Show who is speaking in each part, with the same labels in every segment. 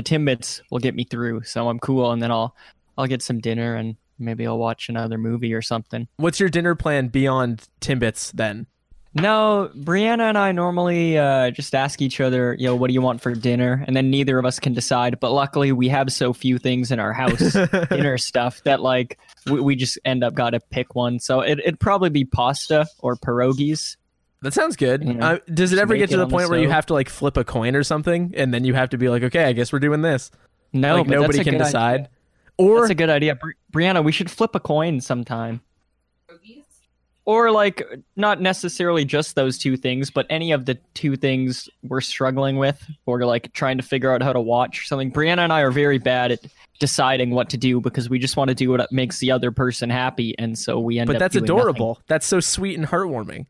Speaker 1: the Timbits will get me through, so I'm cool. And then I'll I'll get some dinner and maybe I'll watch another movie or something.
Speaker 2: What's your dinner plan beyond Timbits then?
Speaker 1: No, Brianna and I normally uh, just ask each other, you know, what do you want for dinner? And then neither of us can decide. But luckily, we have so few things in our house, dinner stuff, that like we, we just end up got to pick one. So it, it'd probably be pasta or pierogies.
Speaker 2: That sounds good.
Speaker 1: You know,
Speaker 2: uh, does it ever get to the
Speaker 1: on the
Speaker 2: point where you have to like flip a coin or something, and then you have to be like, okay, I guess we're doing this.
Speaker 1: No,
Speaker 2: like
Speaker 1: but
Speaker 2: nobody can decide.
Speaker 1: idea.
Speaker 2: Or
Speaker 1: That's a good idea. Bri- Brianna, we should flip a coin sometime. Or like not necessarily just those two things, but any of the two things we're struggling with or like trying to figure out how to watch something. Brianna and I are very bad at deciding what to do because we just want to do what makes the other person happy and so we end up.
Speaker 2: but that's
Speaker 1: doing nothing.
Speaker 2: adorable. That's so sweet and heartwarming.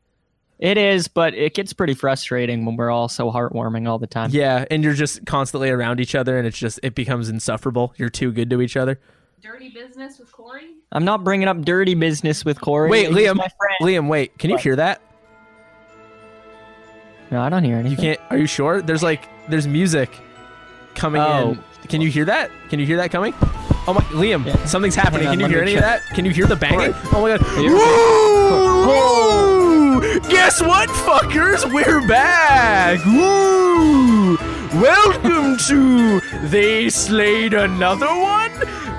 Speaker 1: It is, but it gets pretty frustrating when we're all so heartwarming all the time.
Speaker 2: Yeah, and you're just constantly around each other, and it's just it becomes insufferable. You're too good to each other.
Speaker 3: Dirty business with Corey?
Speaker 1: I'm not bringing up dirty business with Corey.
Speaker 2: Wait,
Speaker 1: He's
Speaker 2: Liam.
Speaker 1: my friend.
Speaker 2: Liam, wait, can you
Speaker 1: What?
Speaker 2: hear that?
Speaker 1: No, I don't hear anything.
Speaker 2: You can't. Are you sure? There's like there's music coming
Speaker 1: Oh.
Speaker 2: in. Can you hear that? Can you hear that coming? Oh my, Liam,
Speaker 1: Yeah.
Speaker 2: something's happening.
Speaker 1: On,
Speaker 2: Can you hear
Speaker 1: me
Speaker 2: any of that? Can you hear the banging?
Speaker 1: Corey.
Speaker 2: Oh my god!
Speaker 1: Here.
Speaker 2: Woo! Guess what, fuckers? We're back. Woo! Welcome to They Slayed Another One,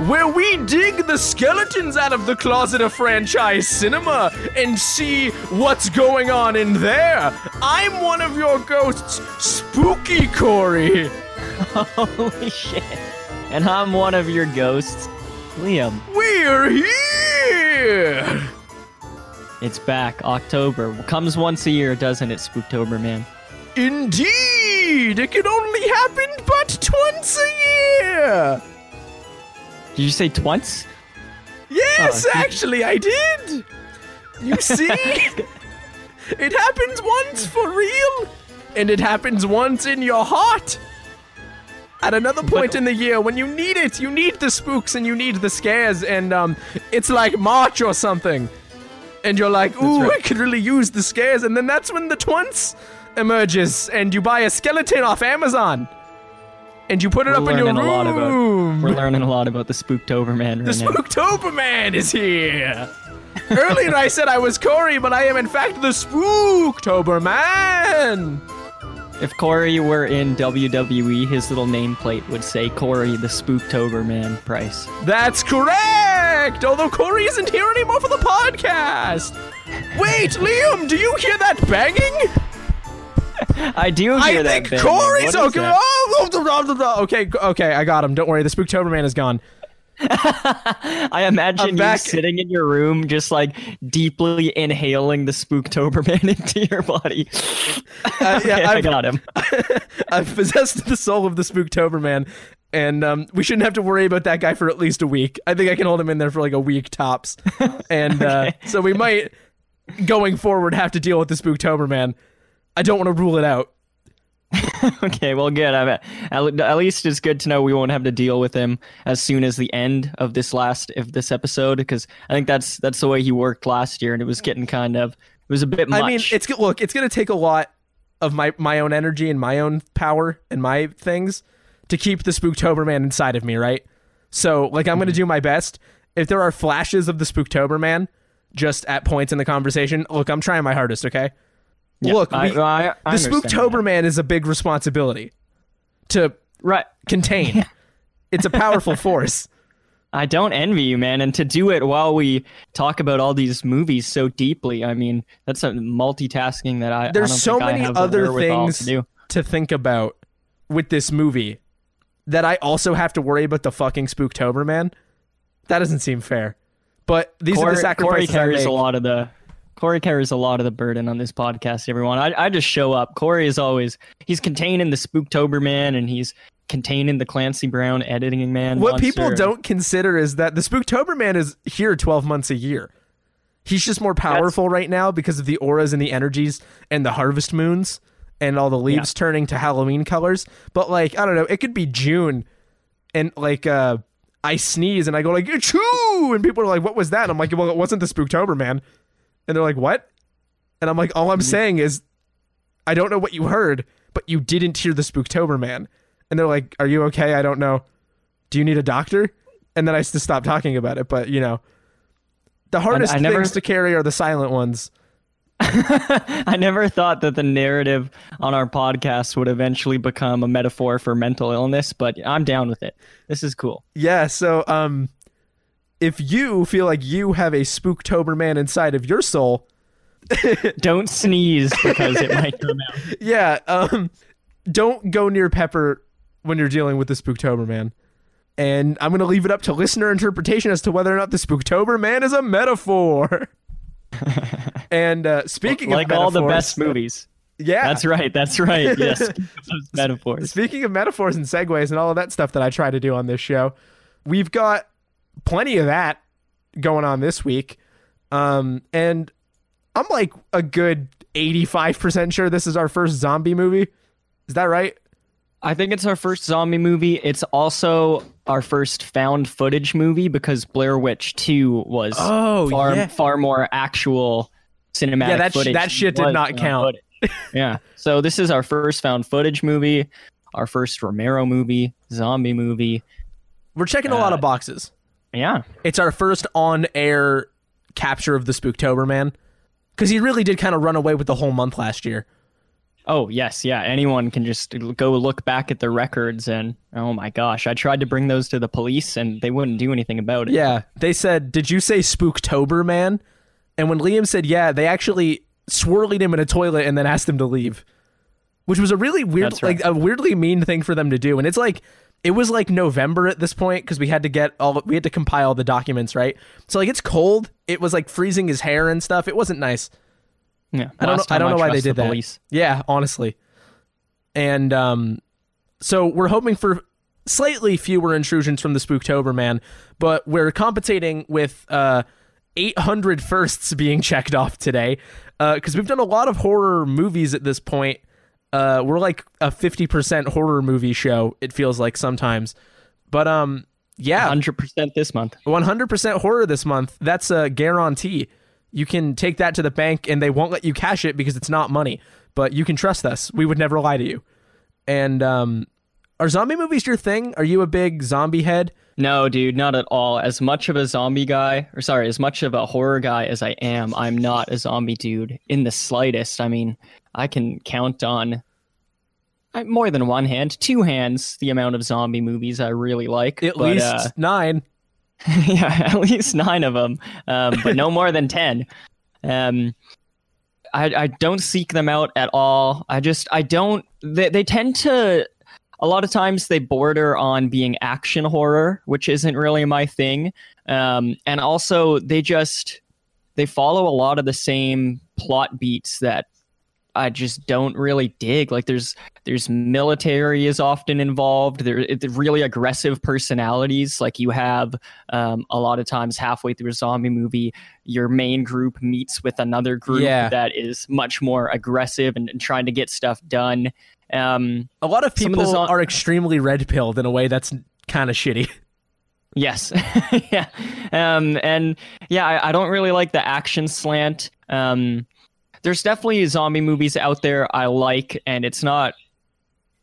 Speaker 2: where we dig the skeletons out of the closet of franchise cinema and see what's going on in there. I'm one of your ghosts, Spooky Corey.
Speaker 1: Holy shit. And I'm one of your ghosts, Liam.
Speaker 2: We're here.
Speaker 1: It's back, October. Comes once a year, doesn't it, Spooktober, man?
Speaker 2: Indeed, it can only happen but twice a year.
Speaker 1: Did you say twice?
Speaker 2: Yes,
Speaker 1: Oh,
Speaker 2: actually, I did. You see, it happens once for real, and it happens once in your heart. At another point in the year, when you need it, you need the spooks and you need the scares, and um, it's like March or something, and you're like, "Ooh,
Speaker 1: right.
Speaker 2: I could really use the scares," and then that's when the twins emerges, and you buy a skeleton off Amazon, and you put it
Speaker 1: We're
Speaker 2: up in your
Speaker 1: learning a lot about-
Speaker 2: room.
Speaker 1: We're learning a lot about the Spooktober, man,
Speaker 2: The
Speaker 1: right now.
Speaker 2: Spooktober Man is here. Earlier I said I was Corey, but I am in fact the Spooktober Man.
Speaker 1: If Corey were in WWE, his little nameplate would say Corey the Spooktober Man Price.
Speaker 2: That's correct. Although Corey isn't here anymore for the podcast. Wait, Liam, do you hear that banging?
Speaker 1: I do hear
Speaker 2: I
Speaker 1: that.
Speaker 2: think
Speaker 1: banging.
Speaker 2: Corey's okay. oh, okay, okay, I got him. Don't worry, the Spooktober Man is gone.
Speaker 1: I imagine
Speaker 2: I'm
Speaker 1: you sitting in your room, just like deeply inhaling the Spooktober Man into your body.
Speaker 2: Uh, yeah,
Speaker 1: Okay, I got him.
Speaker 2: I've possessed the soul of the Spooktober Man, and um, we shouldn't have to worry about that guy for at least a week. I think I can hold him in there for like a week tops, and uh, so we might, going forward, have to deal with the Spooktober Man. I don't want to rule it out.
Speaker 1: Okay, well, good. I mean, at, at least it's good to know we won't have to deal with him as soon as the end of this last of this episode, because I think that's that's the way he worked last year, and it was getting kind of it was a bit much.
Speaker 2: I mean, it's look, it's gonna take a lot of my my own energy and my own power and my things to keep the Spooktober Man inside of me, right? So, like, I'm
Speaker 1: Mm-hmm.
Speaker 2: gonna do my best. If there are flashes of the Spooktober Man, just at points in the conversation, look, I'm trying my hardest. Okay.
Speaker 1: Yeah,
Speaker 2: look,
Speaker 1: I-
Speaker 2: we-
Speaker 1: I- I
Speaker 2: the Spooktober
Speaker 1: that.
Speaker 2: Man is a big responsibility to
Speaker 1: right.
Speaker 2: contain. it's a powerful force.
Speaker 1: I don't envy you, man. And to do it while we talk about all these movies so deeply, I mean, that's a multitasking that I I
Speaker 2: There's so many other things
Speaker 1: to
Speaker 2: to think about with this movie that I also have to worry about the fucking Spooktober Man. That doesn't seem fair. But these are
Speaker 1: Corey,
Speaker 2: the
Speaker 1: Corey
Speaker 2: sacrifices I
Speaker 1: carries a lot of the Corey carries a lot of the burden on this podcast. Everyone, I, I just show up. Corey is always he's containing the Spooktober man, and he's containing the Clancy Brown editing man.
Speaker 2: What
Speaker 1: monster.
Speaker 2: people don't consider is that the Spooktober Man is here 12 months a year. He's just more powerful right now because of the auras and the energies and the harvest moons and all the leaves turning to Halloween colors. But like, I don't know, it could be June and like uh I sneeze and I go like choo and people are like, What was that? And I'm like, Well, it wasn't the Spooktober man. And they're like, What? And I'm like, All I'm saying is I don't know what you heard, but you didn't hear the Spooktober man. and they're like, "Are you okay? I don't know. Do you need a doctor?" And then I just stop talking about it. But you know, the hardest
Speaker 1: I never-
Speaker 2: things to carry are the silent ones.
Speaker 1: I never thought that the narrative on our podcast would eventually become a metaphor for mental illness, but I'm down with it. This is cool.
Speaker 2: Yeah. So, um, if you feel like you have a Spooktober man inside of your soul,
Speaker 1: Don't sneeze because it might come out.
Speaker 2: yeah, um, don't go near Pepper when you're dealing with the Spooktober man. And I'm gonna leave it up to listener interpretation as to whether or not the Spooktober man is a metaphor. and uh, speaking
Speaker 1: like
Speaker 2: of
Speaker 1: all the best movies.
Speaker 2: yeah,
Speaker 1: That's right. That's right. Yes. Metaphors.
Speaker 2: Speaking of metaphors and segues and all of that stuff that I try to do on this show, we've got plenty of that going on this week. Um, and I'm like a good 85% sure this is our first zombie movie. Is that right?
Speaker 1: I think it's our first zombie movie. It's also our first found footage movie because Blair Witch 2 was
Speaker 2: Oh,
Speaker 1: far
Speaker 2: yeah.
Speaker 1: far more actual cinematic
Speaker 2: Yeah, that
Speaker 1: footage.
Speaker 2: that shit did not count.
Speaker 1: yeah. So this is our first found footage movie, our first Romero movie, zombie movie.
Speaker 2: We're checking a lot
Speaker 1: Uh,
Speaker 2: of boxes.
Speaker 1: Yeah.
Speaker 2: It's our first on air capture of the Spooktober man. Because he really did kind of run away with the whole month last year.
Speaker 1: Oh, yes, yeah. Anyone can just go look back at the records and oh my gosh, I tried to bring those to the police and they wouldn't do anything about it.
Speaker 2: Yeah, they said, "Did you say Spooktober, man?" And when Liam said, "Yeah," they actually swirled him in a toilet and then asked him to leave, which was a really weird,
Speaker 1: right.
Speaker 2: like a weirdly mean thing for them to do. And it's like it was like November at this point because we had to get all we had to compile the documents, right? So like it's cold. It was like freezing his hair and stuff. It wasn't nice.
Speaker 1: Yeah.
Speaker 2: I don't know. I don't know why they
Speaker 1: trust the
Speaker 2: did that.
Speaker 1: police.
Speaker 2: Yeah, honestly. And um, so we're hoping for slightly fewer intrusions from the Spooktober man, but we're compensating with uh 800 firsts being checked off today because we've done a lot of horror movies at this point. Uh, we're like a 50% horror movie show. It feels like sometimes, but um, yeah,
Speaker 1: 100% this month.
Speaker 2: 100% horror this month. That's a guarantee. You can take that to the bank and they won't let you cash it because it's not money. But you can trust us. We would never lie to you. And um, are zombie movies your thing? Are you a big zombie head?
Speaker 1: No, dude, not at all. As much of a zombie guy, or sorry, as much of a horror guy as I am, I'm not a zombie dude in the slightest. I mean, I can count on uh, more than one hand, two hands, the amount of zombie movies I really like.
Speaker 2: At
Speaker 1: but,
Speaker 2: least
Speaker 1: uh,
Speaker 2: nine.
Speaker 1: yeah, at least nine of them, um, but no more than ten. Um, I I don't seek them out at all. I just I don't. They they tend to. A lot of times they border on being action horror, which isn't really my thing. Um, and also they just they follow a lot of the same plot beats that I just don't really dig. Like there's there's military is often involved. There it's really aggressive personalities. Like you have um, a lot of times halfway through a zombie movie, your main group meets with another group
Speaker 2: Yeah.
Speaker 1: that is much more aggressive and, and trying to get stuff done. Um,
Speaker 2: A lot of
Speaker 1: some of
Speaker 2: people
Speaker 1: zo-
Speaker 2: are extremely red pilled in a way that's kind of shitty.
Speaker 1: Yes. yeah. Um, and yeah, I, I don't really like the action slant. Um, there's definitely zombie movies out there I like, and it's not.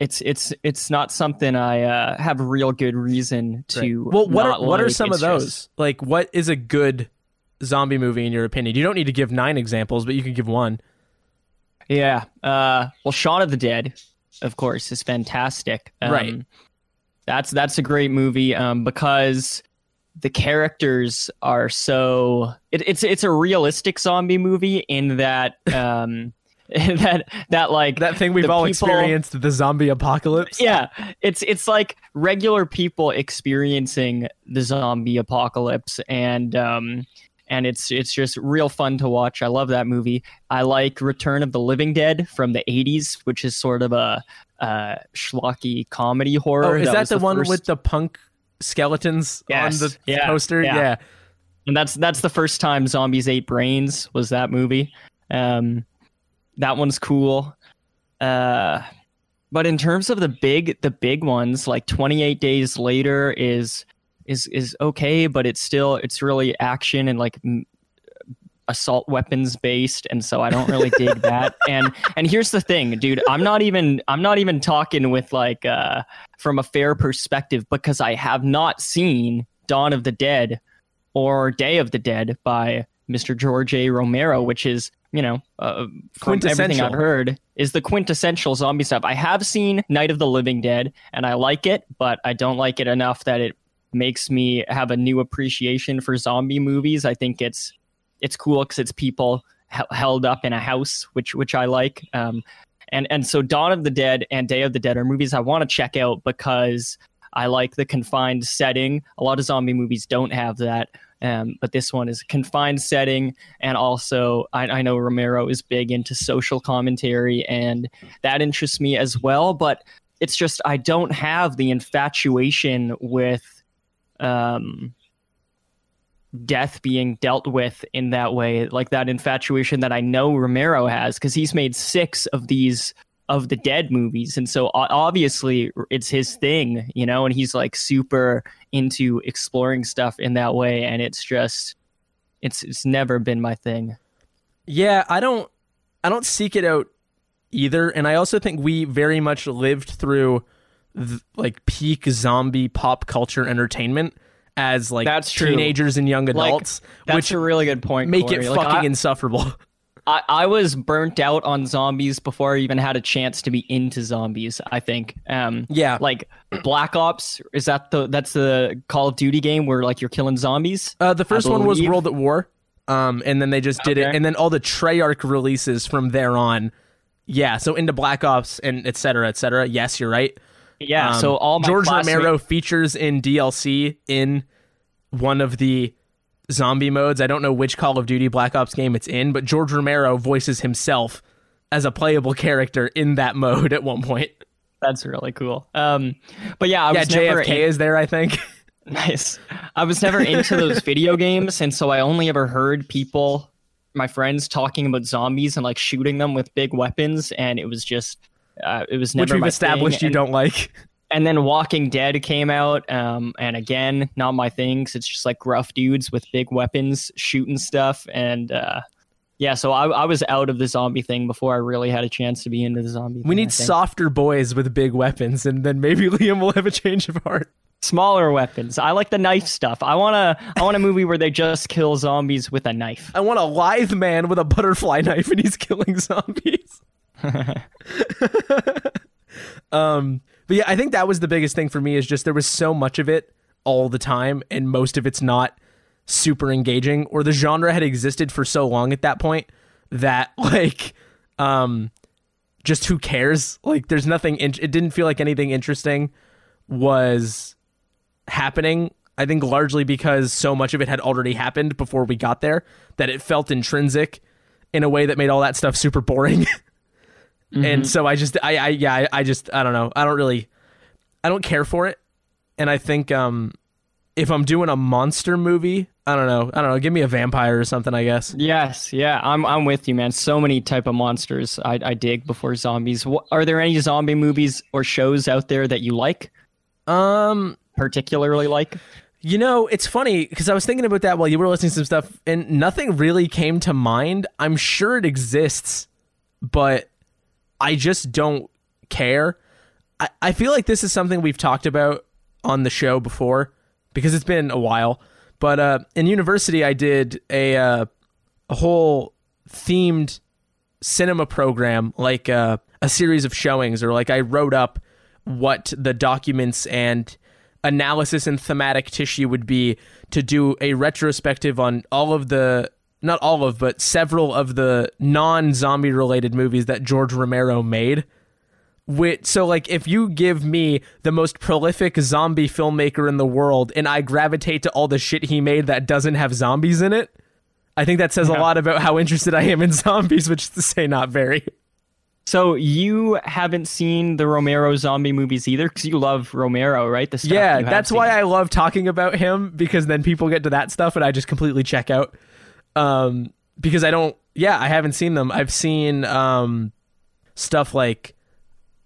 Speaker 1: It's it's it's not something I uh, have real good reason to.
Speaker 2: Well, what are, what are some
Speaker 1: It's
Speaker 2: of
Speaker 1: just-
Speaker 2: those? Like, what is a good zombie movie in your opinion? You don't need to give nine examples, but you can give one.
Speaker 1: Yeah. Uh, well, Shaun of the Dead, of course, is fantastic. Um,
Speaker 2: Right.
Speaker 1: That's that's a great movie um, because the characters are so. It, it's it's a realistic zombie movie in that um, that that like
Speaker 2: That thing we've all
Speaker 1: people-
Speaker 2: experienced, the zombie apocalypse.
Speaker 1: yeah it's it's like regular people experiencing the zombie apocalypse and um and it's it's just real fun to watch i love that movie i like return of the living dead from the 80s which is sort of a uh schlocky comedy horror
Speaker 2: Oh, is that,
Speaker 1: was
Speaker 2: the, one
Speaker 1: first-
Speaker 2: with the punk skeletons
Speaker 1: Yes.
Speaker 2: on the
Speaker 1: Yeah.
Speaker 2: poster?
Speaker 1: Yeah.
Speaker 2: yeah.
Speaker 1: and that's that's the first time zombies ate brains was that movie um that one's cool uh but in terms of the big the big ones like 28 days later is is is okay but it's still it's really action and like m- assault weapons based and so I don't really dig that. And and here's the thing, dude, I'm not even I'm not even talking with like uh from a fair perspective because I have not seen Dawn of the Dead or Day of the Dead by Mr. George A. Romero, which is, you know, uh, from everything I've heard, is the quintessential zombie stuff. I have seen Night of the Living Dead and I like it, but I don't like it enough that it makes me have a new appreciation for zombie movies. I think it's it's cool because it's people held up in a house, which which I like. Um, and and so Dawn of the Dead and Day of the Dead are movies I want to check out because I like the confined setting. A lot of zombie movies don't have that. Um, but this one is a confined setting, and also I, I, know Romero is big into social commentary, and that interests me as well. But it's just I don't have the infatuation with um, death being dealt with in that way, like that infatuation that I know Romero has, because he's made six of these of the dead movies. And so obviously it's his thing you know and he's like super into exploring stuff in that way. And it's just it's it's never been my thing.
Speaker 2: Yeah i don't i don't seek it out either. And i also think we very much lived through th- like peak zombie pop culture entertainment as like
Speaker 1: that's true.
Speaker 2: teenagers and young adults,
Speaker 1: like, which a really good point.
Speaker 2: Make
Speaker 1: Corey.
Speaker 2: it
Speaker 1: like,
Speaker 2: fucking
Speaker 1: I,
Speaker 2: insufferable.
Speaker 1: I, I was burnt out on zombies before I even had a chance to be into zombies. I think. Um,
Speaker 2: yeah,
Speaker 1: like Black Ops is that the that's the Call of Duty game where like you're killing zombies.
Speaker 2: Uh, the first one was World at War, um, and then they just did okay. it, and then all the Treyarch releases from there on. Yeah, so into Black Ops and et cetera, et cetera. Yes, you're right.
Speaker 1: Yeah, um, so all
Speaker 2: George Romero features in DLC in one of the zombie modes. I don't know which Call of Duty Black Ops game it's in, but George Romero voices himself as a playable character in that mode at one point.
Speaker 1: That's really cool. Um, but yeah, I
Speaker 2: yeah,
Speaker 1: was
Speaker 2: JFK
Speaker 1: in-
Speaker 2: is there, I think.
Speaker 1: nice. I was never into those video games, and so I only ever heard people, my friends, talking about zombies and like shooting them with big weapons, and it was just uh, it was never
Speaker 2: which we've established
Speaker 1: thing.
Speaker 2: you and, don't like.
Speaker 1: And then Walking Dead came out, um, and again, not my thing. Cause it's just like gruff dudes with big weapons shooting stuff, and uh, yeah. So I, I, was out of the zombie thing before I really had a chance to be into the zombie. Thing.
Speaker 2: We need softer boys with big weapons, and then maybe Liam will have a change of heart.
Speaker 1: Smaller weapons. I like the knife stuff. I want a I want a movie where they just kill zombies with a knife.
Speaker 2: I want a lithe man with a butterfly knife, and he's killing zombies. um, but yeah, I think that was the biggest thing for me is just there was so much of it all the time, and most of it's not super engaging, or the genre had existed for so long at that point that like, um, just who cares? Like, there's nothing. In- it didn't feel like anything interesting was happening. I think largely because so much of it had already happened before we got there that it felt intrinsic in a way that made all that stuff super boring. Mm-hmm. And so I just I, I yeah I, I, just I don't know. I don't really I don't care for it. And I think um if I'm doing a monster movie I don't know. I don't know. Give me a vampire or something I guess.
Speaker 1: Yes. Yeah. I'm I'm with you man. So many type of monsters I, I dig before zombies. What, are there any zombie movies or shows out there that you like?
Speaker 2: Um
Speaker 1: particularly like?
Speaker 2: you know, it's funny because I was thinking about that while you were listening to some stuff, and nothing really came to mind. I'm sure it exists, but I just don't care. I, I feel like this is something we've talked about on the show before because it's been a while. But uh, in university, I did a uh, a whole themed cinema program, like uh, a series of showings, or like I wrote up what the documents and analysis and thematic tissue would be to do a retrospective on all of the not all of, but several of the non zombie related movies that George Romero made. Which, so, like, if you give me the most prolific zombie filmmaker in the world and I gravitate to all the shit he made that doesn't have zombies in it, I think that says yeah. a lot about how interested I am in zombies, which is to say, not very.
Speaker 1: So you haven't seen the Romero zombie movies either, because you love Romero, right?
Speaker 2: The yeah, that's why I love talking about him because then people get to that stuff and I just completely check out um, because I don't. Yeah, I haven't seen them. I've seen um, stuff like,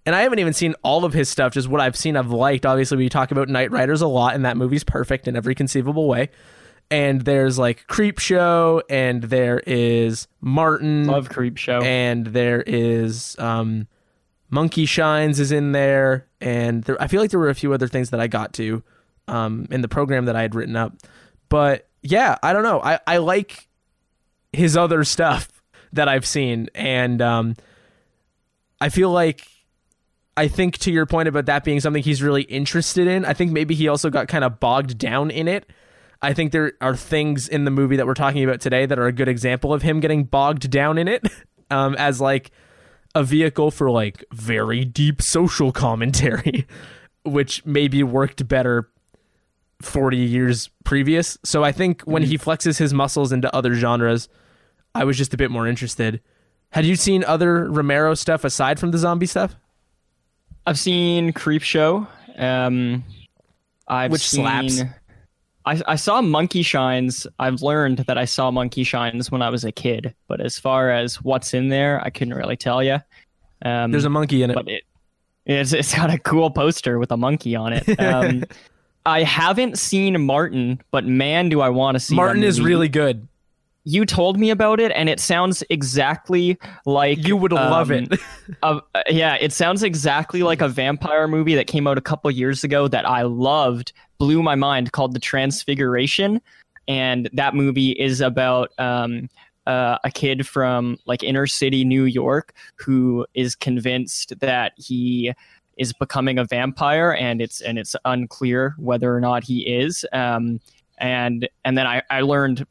Speaker 2: and I haven't even seen all of his stuff. Just what I've seen, I've liked. Obviously, we talk about Knightriders a lot, and that movie's perfect in every conceivable way. and there's like Creepshow, and there is Martin,
Speaker 1: Love Creepshow.
Speaker 2: and there is um, Monkey Shines is in there, and there, I feel like there were a few other things that I got to um, in the program that I had written up. But yeah, I don't know. I, I like his other stuff that I've seen, and um, I feel like I think to your point about that being something he's really interested in. I think maybe he also got kind of bogged down in it. I think there are things in the movie that we're talking about today that are a good example of him getting bogged down in it um, as like a vehicle for like very deep social commentary, which maybe worked better 40 years previous. So I think when he flexes his muscles into other genres, I was just a bit more interested. Had you seen other Romero stuff aside from the zombie stuff?
Speaker 1: I've seen Creepshow. Um, I've
Speaker 2: Which
Speaker 1: seen,
Speaker 2: slaps.
Speaker 1: I, I saw Monkey Shines. I've learned that I saw Monkey Shines when I was a kid, but as far as what's in there, I couldn't really tell you. Um,
Speaker 2: There's a monkey in it.
Speaker 1: but it it's it's got a cool poster with a monkey on it. Um, I haven't seen Martin, but man, do I want to see.
Speaker 2: Martin is
Speaker 1: movie.
Speaker 2: really good.
Speaker 1: You told me about it, and it sounds exactly like
Speaker 2: You would love
Speaker 1: um,
Speaker 2: it.
Speaker 1: uh, yeah, it sounds exactly like a vampire movie that came out a couple years ago that I loved, blew my mind, called The Transfiguration. And that movie is about um, uh, a kid from like inner city New York who is convinced that he is becoming a vampire, and it's and it's unclear whether or not he is. Um, and and then I, I learned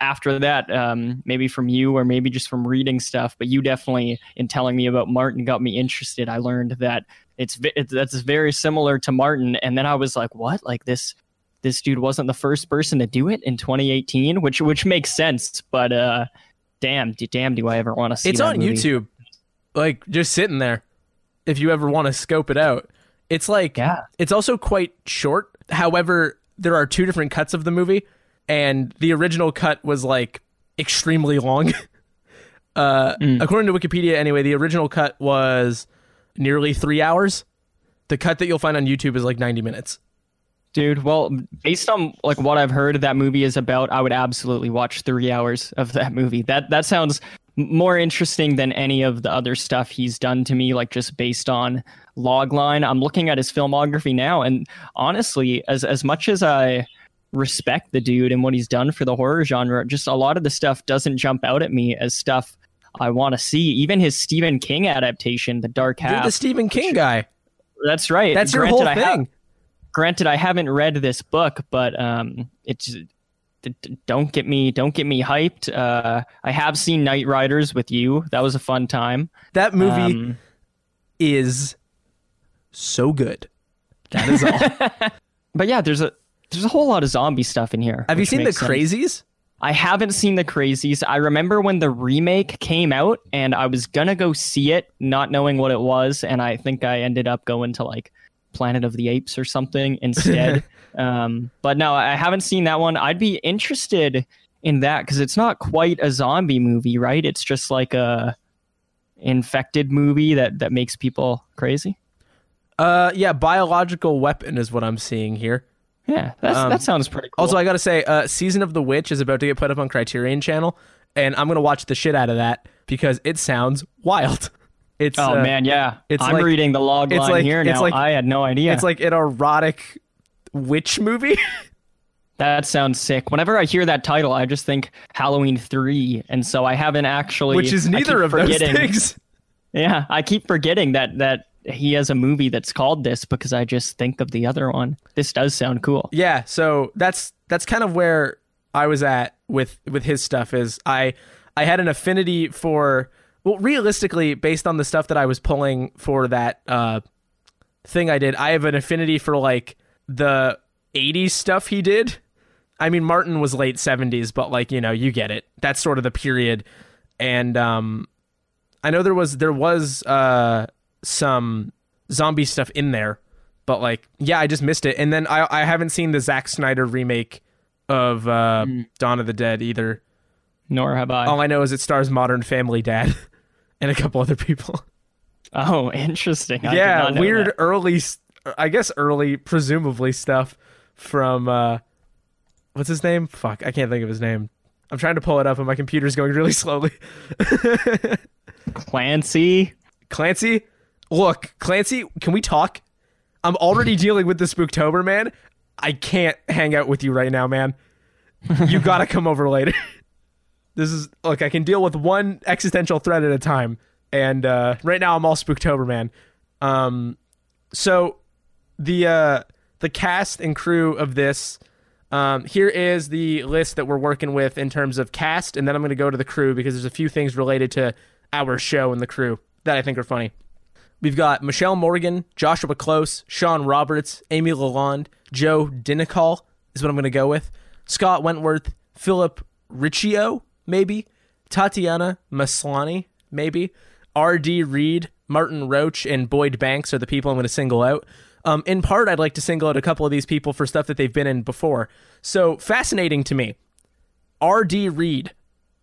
Speaker 1: after that, um, maybe from you or maybe just from reading stuff, but you definitely, in telling me about Martin, got me interested. I learned that it's, it's that's very similar to Martin, and then I was like, what? Like this this dude wasn't the first person to do it in 2018, which which makes sense, but uh, damn, d- damn, do I ever want to see?
Speaker 2: It?
Speaker 1: It's
Speaker 2: on
Speaker 1: movie.
Speaker 2: YouTube, like just sitting there. If you ever want to scope it out, it's like
Speaker 1: Yeah.
Speaker 2: It's also quite short. However, there are two different cuts of the movie, and the original cut was like extremely long. uh,
Speaker 1: Mm.
Speaker 2: According to Wikipedia, anyway, the original cut was nearly three hours. The cut that you'll find on YouTube is like 90 minutes.
Speaker 1: Dude, well, based on like what I've heard that movie is about, I would absolutely watch three hours of that movie. That that sounds more interesting than any of the other stuff he's done to me, like just based on logline. I'm looking at his filmography now, and honestly, as as much as I respect the dude and what he's done for the horror genre, just a lot of the stuff doesn't jump out at me as stuff I want to see. Even his Stephen King adaptation, The Dark
Speaker 2: You're
Speaker 1: Half.
Speaker 2: the Stephen King guy.
Speaker 1: that's right.
Speaker 2: That's your
Speaker 1: Granted,
Speaker 2: whole
Speaker 1: I have-
Speaker 2: thing.
Speaker 1: granted i haven't read this book but um it's don't get me don't get me hyped uh i have seen Knightriders with you that was a fun time
Speaker 2: That movie
Speaker 1: Um,
Speaker 2: is so good. That is all.
Speaker 1: but yeah there's a there's a whole lot of zombie stuff in here
Speaker 2: Have you seen the
Speaker 1: sense.
Speaker 2: Crazies?
Speaker 1: i haven't seen the crazies i remember when the remake came out and i was gonna go see it not knowing what it was and i think i ended up going to like planet of the apes or something instead um but no i haven't seen that one i'd be interested in that because it's not quite a zombie movie right it's just like a infected movie that that makes people crazy
Speaker 2: Uh, yeah, biological weapon is what I'm seeing here.
Speaker 1: Yeah that's,
Speaker 2: Um,
Speaker 1: that sounds pretty cool
Speaker 2: Also, I gotta say, uh, season of the witch is about to get put up on Criterion Channel, and I'm gonna watch the shit out of that because it sounds wild. It's
Speaker 1: oh
Speaker 2: uh,
Speaker 1: man yeah
Speaker 2: it's
Speaker 1: i'm
Speaker 2: like-
Speaker 1: reading the log
Speaker 2: it's
Speaker 1: line
Speaker 2: like-
Speaker 1: here
Speaker 2: it's
Speaker 1: now
Speaker 2: like-
Speaker 1: i had no idea
Speaker 2: it's like an erotic witch movie.
Speaker 1: That sounds sick. Whenever I hear that title, I just think Halloween 3. And so I haven't actually
Speaker 2: which is neither
Speaker 1: keep
Speaker 2: of those things.
Speaker 1: Yeah, I keep forgetting that that he has a movie that's called this because I just think of the other one. This does sound cool.
Speaker 2: Yeah, so that's that's kind of where I was at with with his stuff. Is I I had an affinity for well, realistically, based on the stuff that I was pulling for that uh, thing I did, I have an affinity for like the '80s stuff he did. I mean, Martin was late '70s, but like you know, you get it. That's sort of the period, and um, I know there was there was uh some zombie stuff in there, but like yeah, I just missed it. And then I I haven't seen the Zack Snyder remake of uh, Dawn of the Dead either.
Speaker 1: Nor have I.
Speaker 2: All I know is it stars Modern Family Dad and a couple other people.
Speaker 1: oh, interesting. I
Speaker 2: yeah, weird
Speaker 1: that.
Speaker 2: early, I guess early, presumably stuff from uh, what's his name? Fuck, I can't think of his name. I'm trying to pull it up, and my computer's going really slowly.
Speaker 1: Clancy.
Speaker 2: Clancy, look, Clancy, can we talk? I'm already dealing with the Spooktober, man. I can't hang out with you right now, man. You gotta come over later. This is look, I can deal with one existential threat at a time, and uh, right now I'm all Spooktober, man. Um, so the uh, the cast and crew of this. Um, here is the list that we're working with in terms of cast, and then I'm going to go to the crew because there's a few things related to our show and the crew that I think are funny. We've got Michelle Morgan, Joshua Close, Shawn Roberts, Amy Lalonde, Joe Dinicol is what I'm going to go with, Scott Wentworth, Philip Riccio, maybe, Tatiana Maslany, maybe, R.D. Reed, Martin Roach, and Boyd Banks are the people I'm going to single out. Um, in part, I'd like to single out a couple of these people for stuff that they've been in before. So fascinating to me. R.D. Reed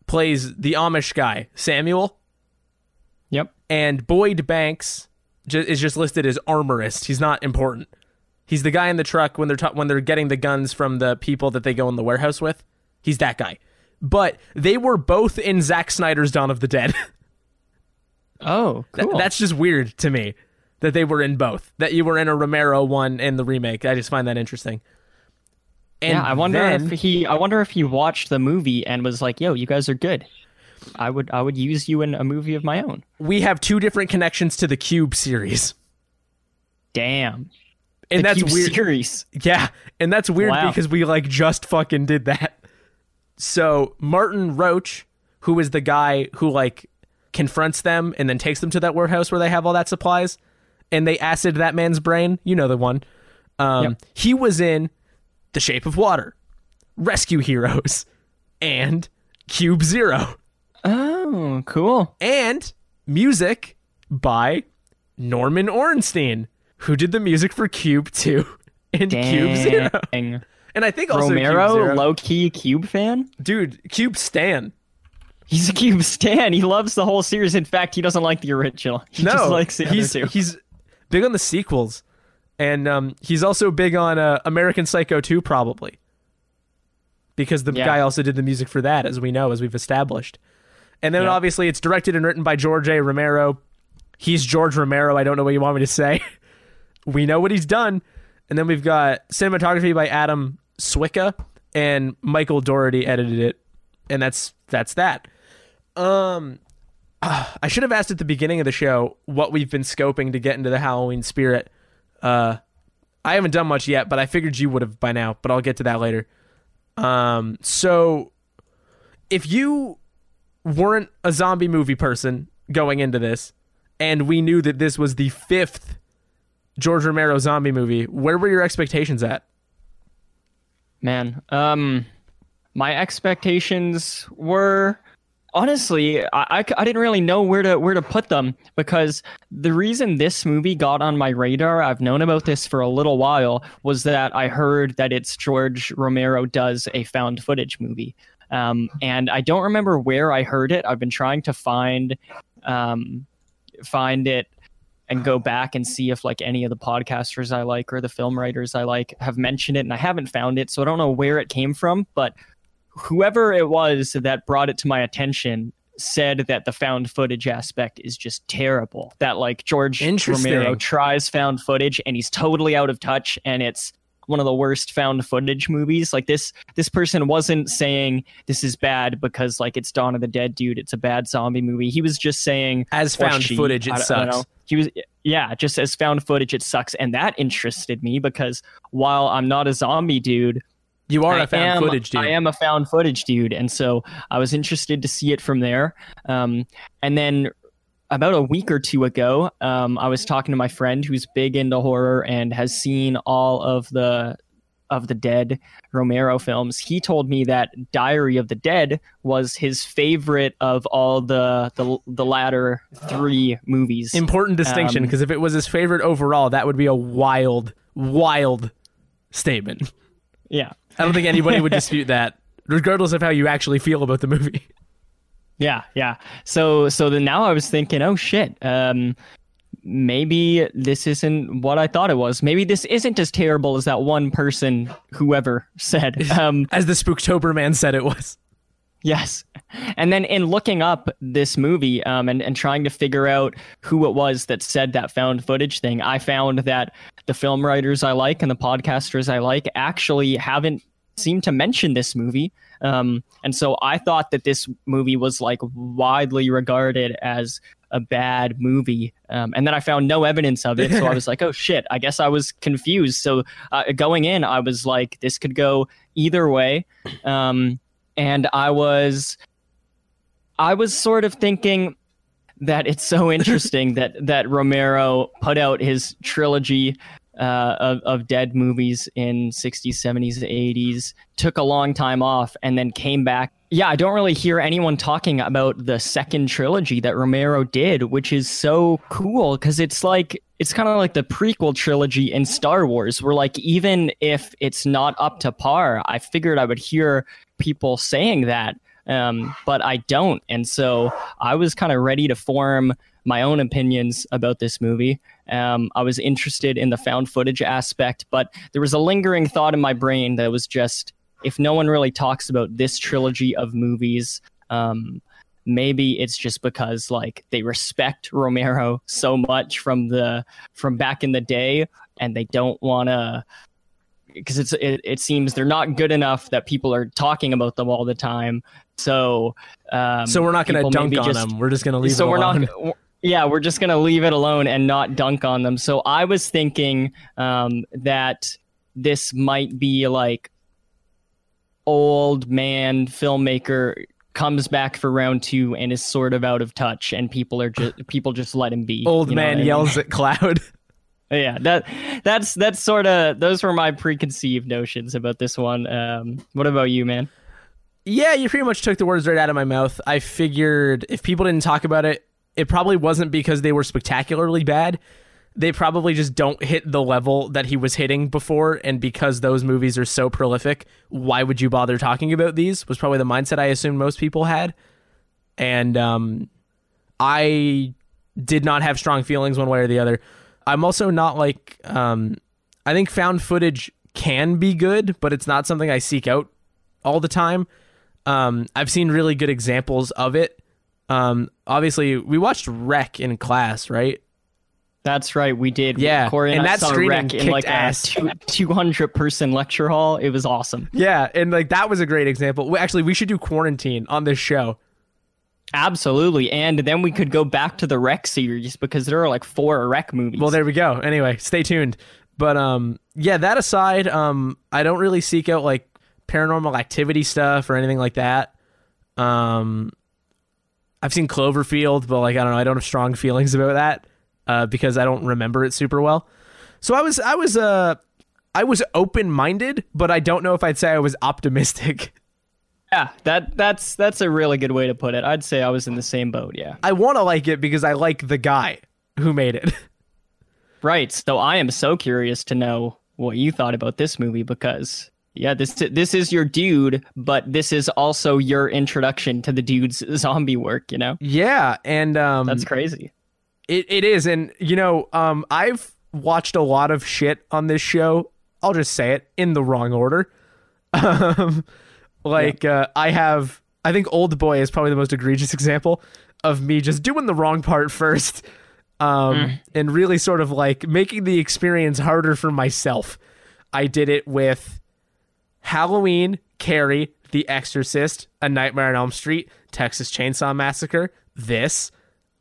Speaker 2: plays the Amish guy, Samuel,
Speaker 1: Yep.
Speaker 2: and Boyd Banks is just listed as armorist. He's not important. He's the guy in the truck when they're ta- when they're getting the guns from the people that they go in the warehouse with. He's that guy. But they were both in Zack Snyder's Dawn of the Dead.
Speaker 1: Oh,
Speaker 2: Th- That's just weird to me that they were in both. That you were in a Romero one and the remake. I just find that interesting. And
Speaker 1: yeah, I wonder
Speaker 2: then-
Speaker 1: if he. I wonder if he watched the movie and was like, "Yo, you guys are good. I would. I would use you in a movie of my own."
Speaker 2: we have two different connections to the Cube series.
Speaker 1: Damn.
Speaker 2: And
Speaker 1: The
Speaker 2: that's
Speaker 1: Cube
Speaker 2: weird.
Speaker 1: Series.
Speaker 2: Yeah, and that's weird
Speaker 1: Wow.
Speaker 2: because we like just fucking did that. So Martin Roach, who is the guy who like confronts them and then takes them to that warehouse where they have all that supplies, and they acid that man's brain. You know the one. Um,
Speaker 1: Yep.
Speaker 2: He was in The Shape of Water, Rescue Heroes, and Cube Zero,
Speaker 1: Oh, cool.
Speaker 2: and music by Norman Orenstein, who did the music for Cube Two and Cube Zero. And I think also
Speaker 1: Romero, low key Cube fan.
Speaker 2: dude, Cube Stan.
Speaker 1: He's a Cube stan. He loves the whole series. In fact, he doesn't like the original. He
Speaker 2: no,
Speaker 1: just likes the
Speaker 2: he's
Speaker 1: other two.
Speaker 2: he's big on the sequels, and um, he's also big on uh, American Psycho 2, probably because the
Speaker 1: Yeah.
Speaker 2: guy also did the music for that, as we know, as we've established. And then
Speaker 1: Yeah.
Speaker 2: obviously it's directed and written by George A. Romero. He's George Romero. I don't know what you want me to say. we know what he's done. And then we've got cinematography by Adam Swica and Michael Doherty edited it. And that's that's that. Um I should have asked at the beginning of the show what we've been scoping to get into the Halloween spirit. Uh I haven't done much yet, but I figured you would have by now, but I'll get to that later. Um so if you weren't a zombie movie person going into this and we knew that this was the fifth George Romero zombie movie, where were your expectations at?
Speaker 1: Man, um, my expectations were honestly, I, I, I didn't really know where to where to put them because the reason this movie got on my radar, I've known about this for a little while, was that I heard that it's George Romero does a found footage movie. Um, and I don't remember where I heard it. I've been trying to find um, find it and go back and see if like any of the podcasters I like or the film writers I like have mentioned it and I haven't found it so I don't know where it came from but whoever it was that brought it to my attention said that the found footage aspect is just terrible that like George. Romero tries found footage and he's totally out of touch and it's one of the worst found footage movies like this this person wasn't saying this is bad because like it's Dawn of the Dead dude it's a bad zombie movie he was just saying
Speaker 2: As found
Speaker 1: she,
Speaker 2: footage, it
Speaker 1: I I
Speaker 2: sucks.
Speaker 1: know. He was, yeah, just as found footage, it sucks, and that interested me because while I'm not a zombie dude,
Speaker 2: You are
Speaker 1: I
Speaker 2: a found
Speaker 1: am,
Speaker 2: footage dude.
Speaker 1: I am a found footage dude, and so I was interested to see it from there. Um, and then about a week or two ago, um, I was talking to my friend who's big into horror and has seen all of the of the dead Romero films. He told me that Diary of the Dead was his favorite of all the the, the latter three movies.
Speaker 2: Important distinction
Speaker 1: Um,
Speaker 2: because if it was his favorite overall, that would be a wild, wild statement.
Speaker 1: yeah.
Speaker 2: I don't think anybody would dispute that, regardless of how you actually feel about the movie.
Speaker 1: Yeah, yeah. So so then now I was thinking, oh shit. Um maybe this isn't what I thought it was. Maybe this isn't as terrible as that one person, whoever said. Um,
Speaker 2: As the Spooktober man said it was.
Speaker 1: Yes. And then in looking up this movie um, and, and trying to figure out who it was that said that found footage thing, I found that the film writers I like and the podcasters I like actually haven't seemed to mention this movie. Um, and so I thought that this movie was like widely regarded as a bad movie. Um, and then I found no evidence of it. So I was like, oh shit, I guess I was confused. So uh, going in, I was like, this could go either way. Um, and I was, I was sort of thinking that it's so interesting that that Romero put out his trilogy uh, of, of dead movies in 60s, 70s, 80s, took a long time off, and then came back. Yeah, I don't really hear anyone talking about the second trilogy that Romero did, which is so cool because it's like it's kind of like the prequel trilogy in Star Wars, where like even if it's not up to par, I figured I would hear people saying that. Um, but I don't. And so I was kind of ready to form my own opinions about this movie. Um, I was interested in the found footage aspect, but there was a lingering thought in my brain that was just if no one really talks about this trilogy of movies, um, maybe it's just because like they respect Romero so much from the from back in the day, and they don't want to because it's it, it seems they're not good enough that people are talking about them all the time. So um,
Speaker 2: So we're not going to dunk on
Speaker 1: just-
Speaker 2: them. We're just going to leave
Speaker 1: so we're
Speaker 2: alone.
Speaker 1: not yeah we're just gonna leave it alone and not dunk on them so i was thinking um, that this might be like old man filmmaker comes back for round two and is sort of out of touch and people are just people just let him be
Speaker 2: Old
Speaker 1: you know I
Speaker 2: man
Speaker 1: mean?
Speaker 2: yells at cloud.
Speaker 1: yeah that that's that's sort of those were my preconceived notions about this one um what about you man
Speaker 2: Yeah, you pretty much took the words right out of my mouth. I figured if people didn't talk about it, it probably wasn't because they were spectacularly bad. They probably just don't hit the level that he was hitting before. And because those movies are so prolific, why would you bother talking about these? Was probably the mindset I assumed most people had. And um, I did not have strong feelings one way or the other. I'm also not like, um, I think found footage can be good, but it's not something I seek out all the time. Um, I've seen really good examples of it. Um, obviously, we watched Rec in class, right?
Speaker 1: That's right, we did.
Speaker 2: Yeah,
Speaker 1: Corey and,
Speaker 2: and that screening
Speaker 1: in like
Speaker 2: ass.
Speaker 1: a two hundred person lecture hall. It was awesome.
Speaker 2: Yeah, and like that was a great example. Actually, we should do quarantine on this show.
Speaker 1: Absolutely, and then we could go back to the Rec series because there are like four Rec movies.
Speaker 2: Well, there we go. Anyway, stay tuned. But um, yeah, that aside, um, I don't really seek out like paranormal activity stuff or anything like that. Um, I've seen Cloverfield, but like I don't know, I don't have strong feelings about that uh, because I don't remember it super well. So I was, I was, uh, I was open minded, but I don't know if I'd say I was optimistic.
Speaker 1: yeah, that that's that's a really good way to put it. I'd say I was in the same boat. Yeah,
Speaker 2: I want to like it because I like the guy who made it.
Speaker 1: right. So I am so curious to know what you thought about this movie because yeah, this this is your dude, but this is also your introduction to the dude's zombie work. You know,
Speaker 2: yeah, and um,
Speaker 1: that's crazy.
Speaker 2: It it is, and you know, um, I've watched a lot of shit on this show. I'll just say it in the wrong order. Um, like uh, I have, I think Oldboy is probably the most egregious example of me just doing the wrong part first, um, and really sort of like making the experience harder for myself. I did it with Halloween, Carrie, The Exorcist, A Nightmare on Elm Street, Texas Chainsaw Massacre, this,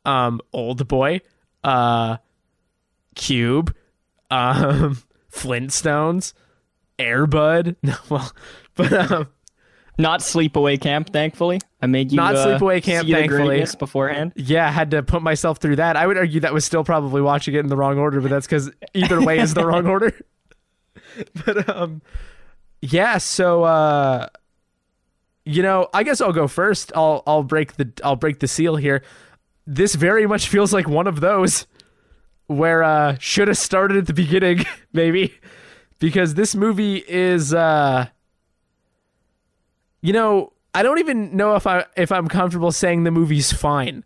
Speaker 2: um, Oldboy, uh, Cube, um, Flintstones, Airbud. No, well, but um,
Speaker 1: Not sleepaway camp, thankfully. I made you
Speaker 2: Not
Speaker 1: uh,
Speaker 2: Sleepaway Camp, thankfully.
Speaker 1: beforehand.
Speaker 2: yeah, I had to put myself through that. I would argue that was still probably watching it in the wrong order, but that's because either way is the wrong order. but um, yeah. So uh, you know, I guess I'll go first. I'll I'll break the I'll break the seal here. This very much feels like one of those where uh should have started at the beginning, maybe, because this movie is uh, you know, I don't even know if I if I'm comfortable saying the movie's fine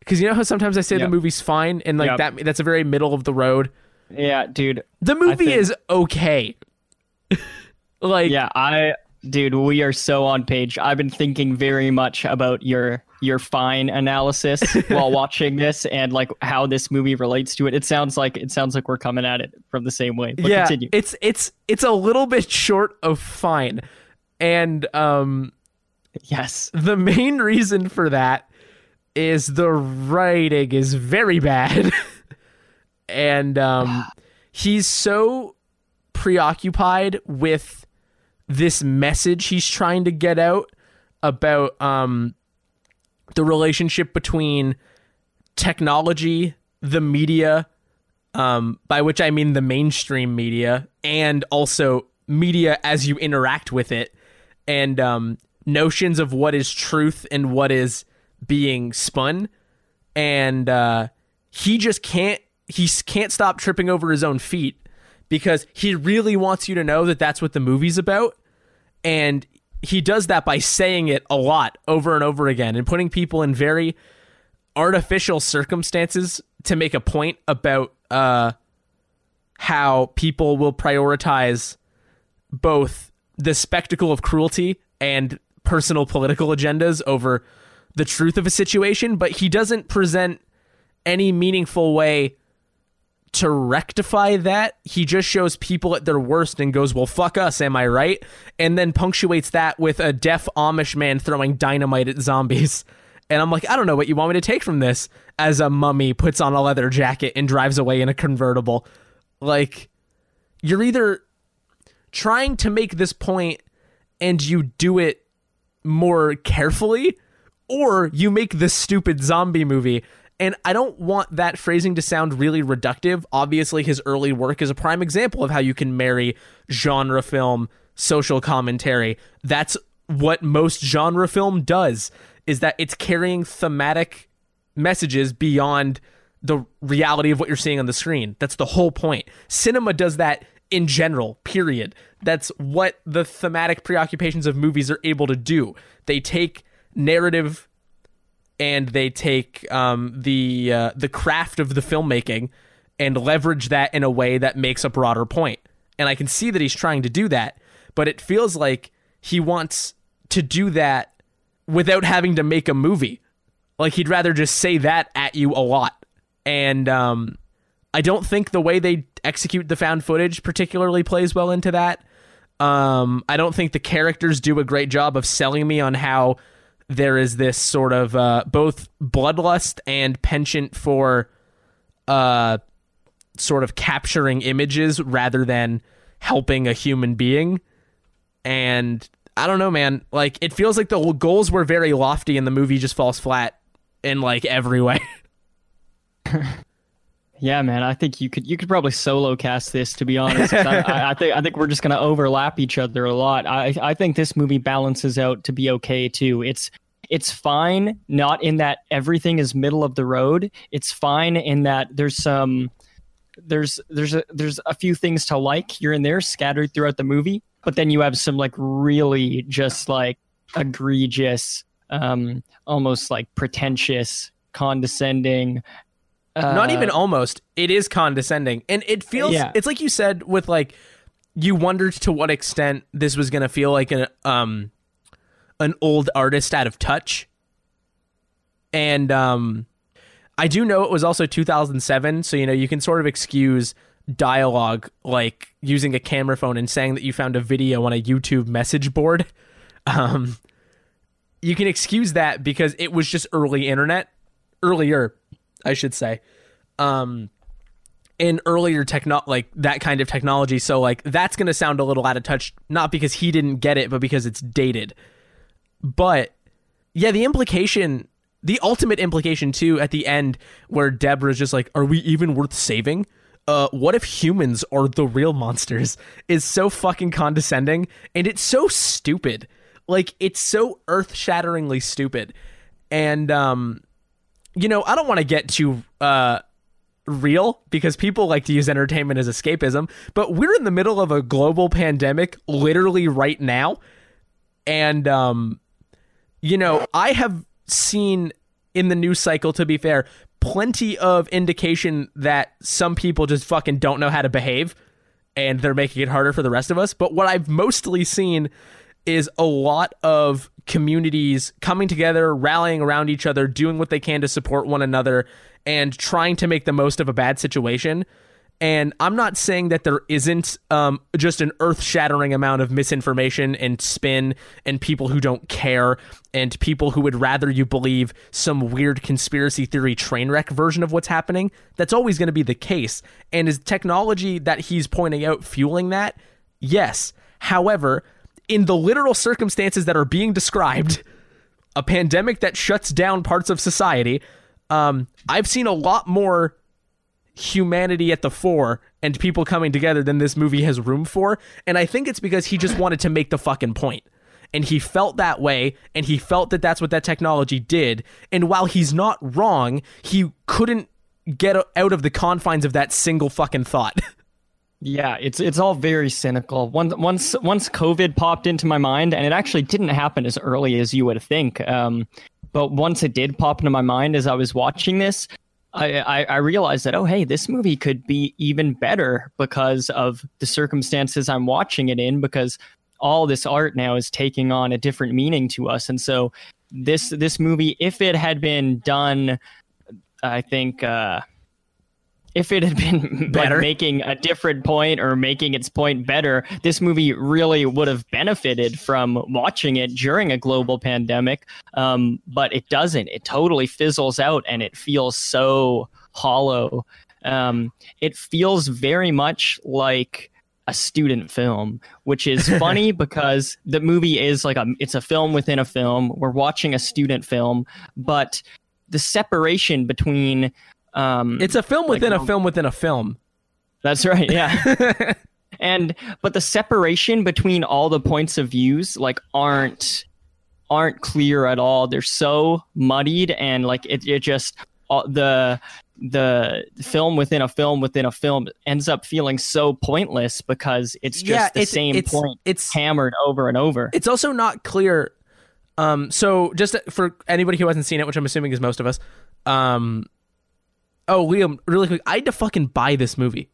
Speaker 2: Because you know how sometimes I say the movie's fine, and like
Speaker 1: Yep.
Speaker 2: that that's a very middle of the road.
Speaker 1: Yeah, dude.
Speaker 2: The movie
Speaker 1: think-
Speaker 2: is okay. like
Speaker 1: Yeah, I dude, we are so on page. I've been thinking very much about your your fine analysis while watching this and like how this movie relates to it. It sounds like it sounds like we're coming at it from the same way. But
Speaker 2: yeah,
Speaker 1: continue.
Speaker 2: it's it's it's a little bit short of fine, and um,
Speaker 1: yes.
Speaker 2: the main reason for that is the writing is very bad, and um, he's so preoccupied with this message he's trying to get out about um the relationship between technology, the media, um, by which I mean the mainstream media, and also media as you interact with it, and um, notions of what is truth and what is being spun. And uh, he just can't he can't stop tripping over his own feet because he really wants you to know that that's what the movie's about. And he does that by saying it a lot over and over again and putting people in very artificial circumstances to make a point about uh, how people will prioritize both the spectacle of cruelty and personal political agendas over the truth of a situation, but he doesn't present any meaningful way to rectify that. He just shows people at their worst and goes, Well, fuck us, am I right? And then punctuates that with a deaf Amish man throwing dynamite at zombies. And I'm like, I don't know what you want me to take from this as a mummy puts on a leather jacket and drives away in a convertible. Like, you're either trying to make this point and you do it more carefully or you make this stupid zombie movie and I don't want that phrasing to sound really reductive. Obviously, his early work is a prime example of how you can marry genre film, social commentary. That's what most genre film does is that it's carrying thematic messages beyond the reality of what you're seeing on the screen. That's the whole point. Cinema does that in general, period. That's what the thematic preoccupations of movies are able to do. They take narrative and they take um, the uh, the craft of the filmmaking and leverage that in a way that makes a broader point. And I can see that he's trying to do that, but it feels like he wants to do that without having to make a movie. Like he'd rather just say that at you a lot. And um, I don't think the way they execute the found footage particularly plays well into that. Um, I don't think the characters do a great job of selling me on how there is this sort of uh, both bloodlust and penchant for uh, sort of capturing images rather than helping a human being. And I don't know, man. Like it feels like the goals were very lofty, and the movie just falls flat in like every way.
Speaker 1: Yeah, man. I think you could you could probably solo cast this. To be honest, I, I, think I think we're just gonna overlap each other a lot. I I think this movie balances out to be okay too. It's it's fine, not in that everything is middle of the road. It's fine in that there's some there's there's a there's a few things to like here and there scattered throughout the movie, but then you have some like really just like egregious, um, almost like pretentious, condescending.
Speaker 2: Not
Speaker 1: uh,
Speaker 2: even almost. It is condescending. And it feels
Speaker 1: Yeah.
Speaker 2: it's like you said with like you wondered to what extent this was going to feel like an um an old artist out of touch. And um I do know it was also 2007, so you know you can sort of excuse dialogue like using a camera phone and saying that you found a video on a YouTube message board. Um you can excuse that because it was just early internet, earlier, I should say. Um in earlier techno like that kind of technology, so like that's going to sound a little out of touch not because he didn't get it, but because it's dated. But yeah, the implication, the ultimate implication too at the end where Deborah's just like, "Are we even worth saving?" Uh, what if humans are the real monsters? Is so fucking condescending and it's so stupid. Like it's so earth-shatteringly stupid. And um, you know, I don't want to get too uh real because people like to use entertainment as escapism, but we're in the middle of a global pandemic literally right now. And um you know, I have seen in the news cycle, to be fair, plenty of indication that some people just fucking don't know how to behave and they're making it harder for the rest of us. But what I've mostly seen is a lot of communities coming together, rallying around each other, doing what they can to support one another, and trying to make the most of a bad situation. And I'm not saying that there isn't um, just an earth shattering amount of misinformation and spin and people who don't care and people who would rather you believe some weird conspiracy theory train wreck version of what's happening. That's always going to be the case. And is technology that he's pointing out fueling that? Yes. However, in the literal circumstances that are being described, a pandemic that shuts down parts of society, um, I've seen a lot more humanity at the fore and people coming together than this movie has room for. And I think it's because he just wanted to make the fucking point. And he felt that way, and he felt that that's what that technology did. And while he's not wrong, he couldn't get out of the confines of that single fucking thought.
Speaker 1: Yeah, it's it's all very cynical. Once once once COVID popped into my mind, and it actually didn't happen as early as you would think. Um, but once it did pop into my mind as I was watching this, I, I, I realized that oh hey, this movie could be even better because of the circumstances I'm watching it in. Because all this art now is taking on a different meaning to us, and so this this movie, if it had been done, I think. Uh, if it had been
Speaker 2: Better.
Speaker 1: like making a different point or making its point better, this movie really would have benefited from watching it during a global pandemic. Um, but it doesn't. It totally fizzles out and it feels so hollow. Um, it feels very much like a student film, which is funny because the movie is like a it's a film within a film. We're watching a student film, but the separation between um,
Speaker 2: It's a film within
Speaker 1: Like,
Speaker 2: a film within a film.
Speaker 1: that's right, yeah. and but the separation between all the points of views like aren't aren't clear at all. They're so muddied and like it, it just all, the the film within a film within a film ends up feeling so pointless because it's just
Speaker 2: Yeah,
Speaker 1: the
Speaker 2: it's-
Speaker 1: same
Speaker 2: it's-
Speaker 1: point
Speaker 2: it's-
Speaker 1: hammered over and over.
Speaker 2: It's also not clear. Um, so just for anybody who hasn't seen it, which I'm assuming is most of us. Um, oh, Liam, really quick, I had to fucking buy this movie.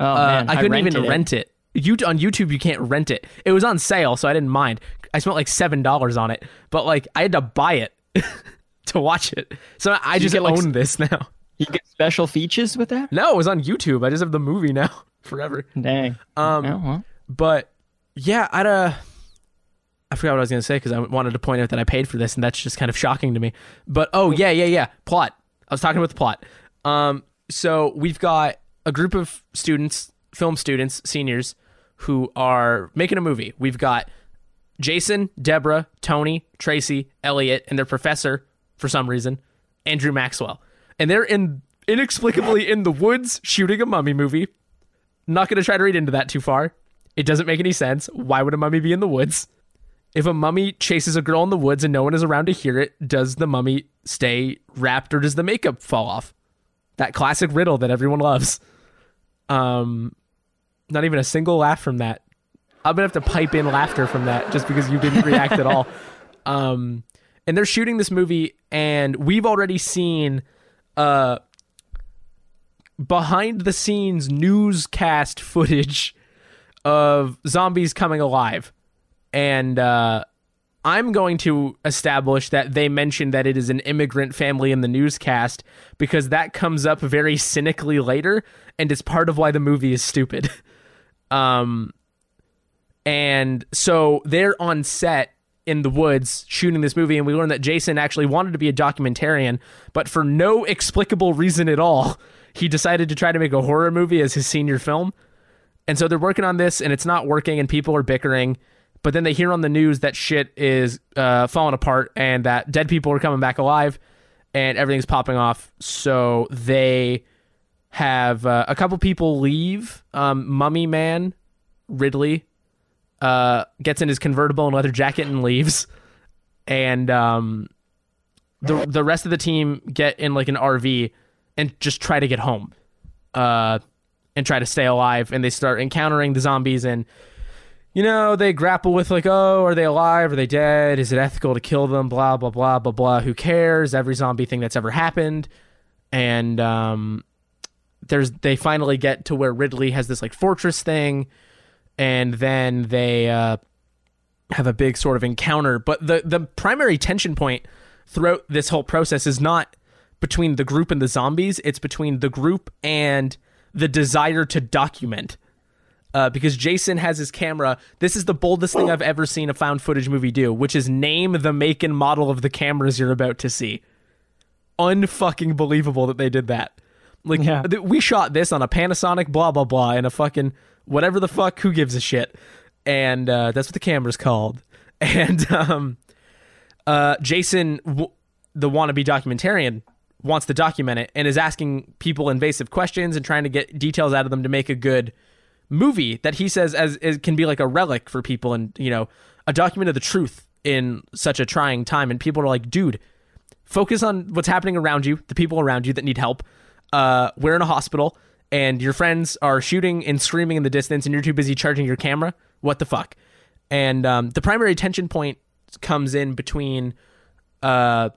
Speaker 1: oh
Speaker 2: Uh,
Speaker 1: man,
Speaker 2: I couldn't even
Speaker 1: it.
Speaker 2: rent it. You on YouTube, you can't rent it. It was on sale, so I didn't mind. I spent like seven dollars on it, but like I had to buy it to watch it. So I just
Speaker 1: get, like,
Speaker 2: own this now.
Speaker 1: You get special features with that?
Speaker 2: No, it was on YouTube. I just have the movie now forever.
Speaker 1: Dang.
Speaker 2: Um,
Speaker 1: oh.
Speaker 2: But yeah, I'd uh, I forgot what I was gonna say because I wanted to point out that I paid for this, and that's just kind of shocking to me. But oh yeah, yeah, yeah. Plot. I was talking about the plot. Um, so we've got a group of students, film students, seniors, who are making a movie. We've got Jason, Deborah, Tony, Tracy, Elliot, and their professor for some reason, Andrew Maxwell, and they're in inexplicably in the woods shooting a mummy movie. Not going to try to read into that too far. It doesn't make any sense. Why would a mummy be in the woods? If a mummy chases a girl in the woods and no one is around to hear it, does the mummy stay wrapped or does the makeup fall off? That classic riddle that everyone loves. Um, not even a single laugh from that. I'm gonna have to pipe in laughter from that just because you didn't react at all. Um, and they're shooting this movie, and we've already seen uh behind the scenes newscast footage of zombies coming alive. And uh, I'm going to establish that they mentioned that it is an immigrant family in the newscast because that comes up very cynically later and it's part of why the movie is stupid. um and so they're on set in the woods shooting this movie and we learn that Jason actually wanted to be a documentarian but for no explicable reason at all he decided to try to make a horror movie as his senior film and so they're working on this and it's not working and people are bickering but then they hear on the news that shit is uh, falling apart and that dead people are coming back alive and everything's popping off so they have uh, a couple people leave um, mummy man ridley uh, gets in his convertible and leather jacket and leaves. And um, the the rest of the team get in like an RV and just try to get home, uh, and try to stay alive. And they start encountering the zombies and you know, they grapple with like, oh, are they alive? Are they dead? Is it ethical to kill them? Blah blah blah blah blah. Who cares? Every zombie thing that's ever happened, and um, there's they finally get to where Ridley has this like fortress thing, and then they uh, have a big sort of encounter. But the the primary tension point throughout this whole process is not between the group and the zombies; it's between the group and the desire to document uh, because Jason has his camera. This is the boldest thing I've ever seen a found footage movie do, which is name the make and model of the cameras you're about to see. Unfucking believable that they did that. Like yeah. th- we shot this on a Panasonic, blah blah blah, and a fucking whatever the fuck. Who gives a shit? And uh, that's what the camera's called. And um, uh, Jason, w- the wannabe documentarian, wants to document it and is asking people invasive questions and trying to get details out of them to make a good movie that he says as, as can be like a relic for people and you know a document of the truth in such a trying time. And people are like dude focus on what's happening around you the people around you that need help. Uh, we're in a hospital and your friends are shooting and screaming in the distance and you're too busy charging your camera? What the fuck? And um, the primary tension point comes in between uh,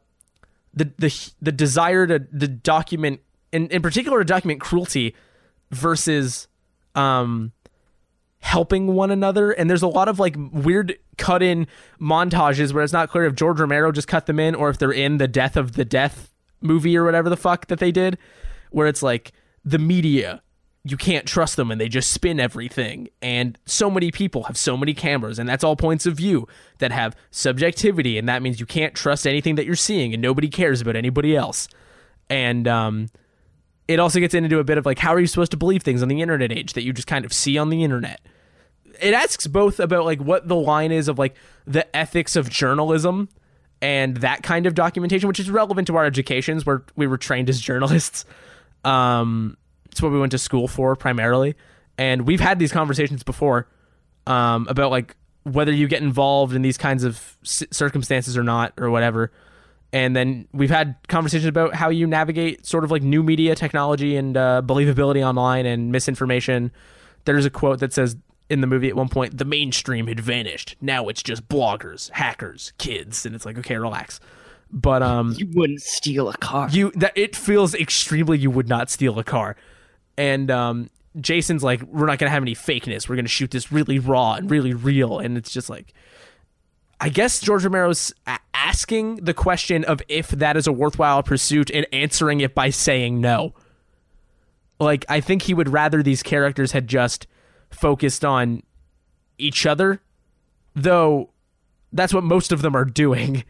Speaker 2: the the the desire to, to document in, in particular to document cruelty versus um helping one another. And there's a lot of like weird cut in montages where it's not clear if George Romero just cut them in or if they're in the death of the death movie or whatever the fuck that they did where it's like the media you can't trust them and they just spin everything. And so many people have so many cameras and that's all points of view that have subjectivity and that means you can't trust anything that you're seeing and nobody cares about anybody else. And um it also gets into a bit of like how are you supposed to believe things on the internet age that you just kind of see on the internet? It asks both about like what the line is of like the ethics of journalism and that kind of documentation which is relevant to our educations where we were trained as journalists. Um it's what we went to school for primarily. And we've had these conversations before um about like whether you get involved in these kinds of circumstances or not or whatever and then we've had conversations about how you navigate sort of like new media technology and uh, believability online and misinformation. There's a quote that says in the movie at one point, the mainstream had vanished. Now it's just bloggers, hackers, kids, and it's like, okay, relax. But um,
Speaker 1: you wouldn't steal a car.
Speaker 2: You that it feels extremely you would not steal a car, and um, Jason's like, we're not gonna have any fakeness. We're gonna shoot this really raw and really real, and it's just like, I guess George Romero's asking the question of if that is a worthwhile pursuit and answering it by saying no. Like, I think he would rather these characters had just focused on each other, though that's what most of them are doing.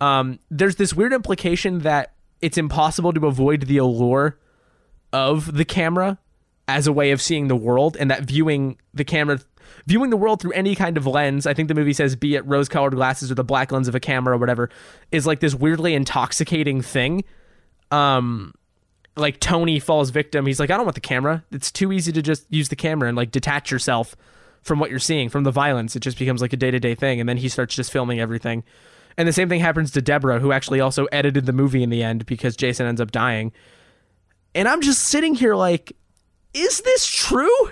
Speaker 2: Um, there's this weird implication that it's impossible to avoid the allure of the camera as a way of seeing the world, and that viewing the camera viewing the world through any kind of lens, I think the movie says, be it rose colored glasses or the black lens of a camera or whatever, is like this weirdly intoxicating thing. Um, like Tony falls victim. He's like, I don't want the camera. It's too easy to just use the camera and like detach yourself from what you're seeing, from the violence. It just becomes like a day to day thing. And then he starts just filming everything. And the same thing happens to Deborah, who actually also edited the movie in the end because Jason ends up dying. And I'm just sitting here like, is this true?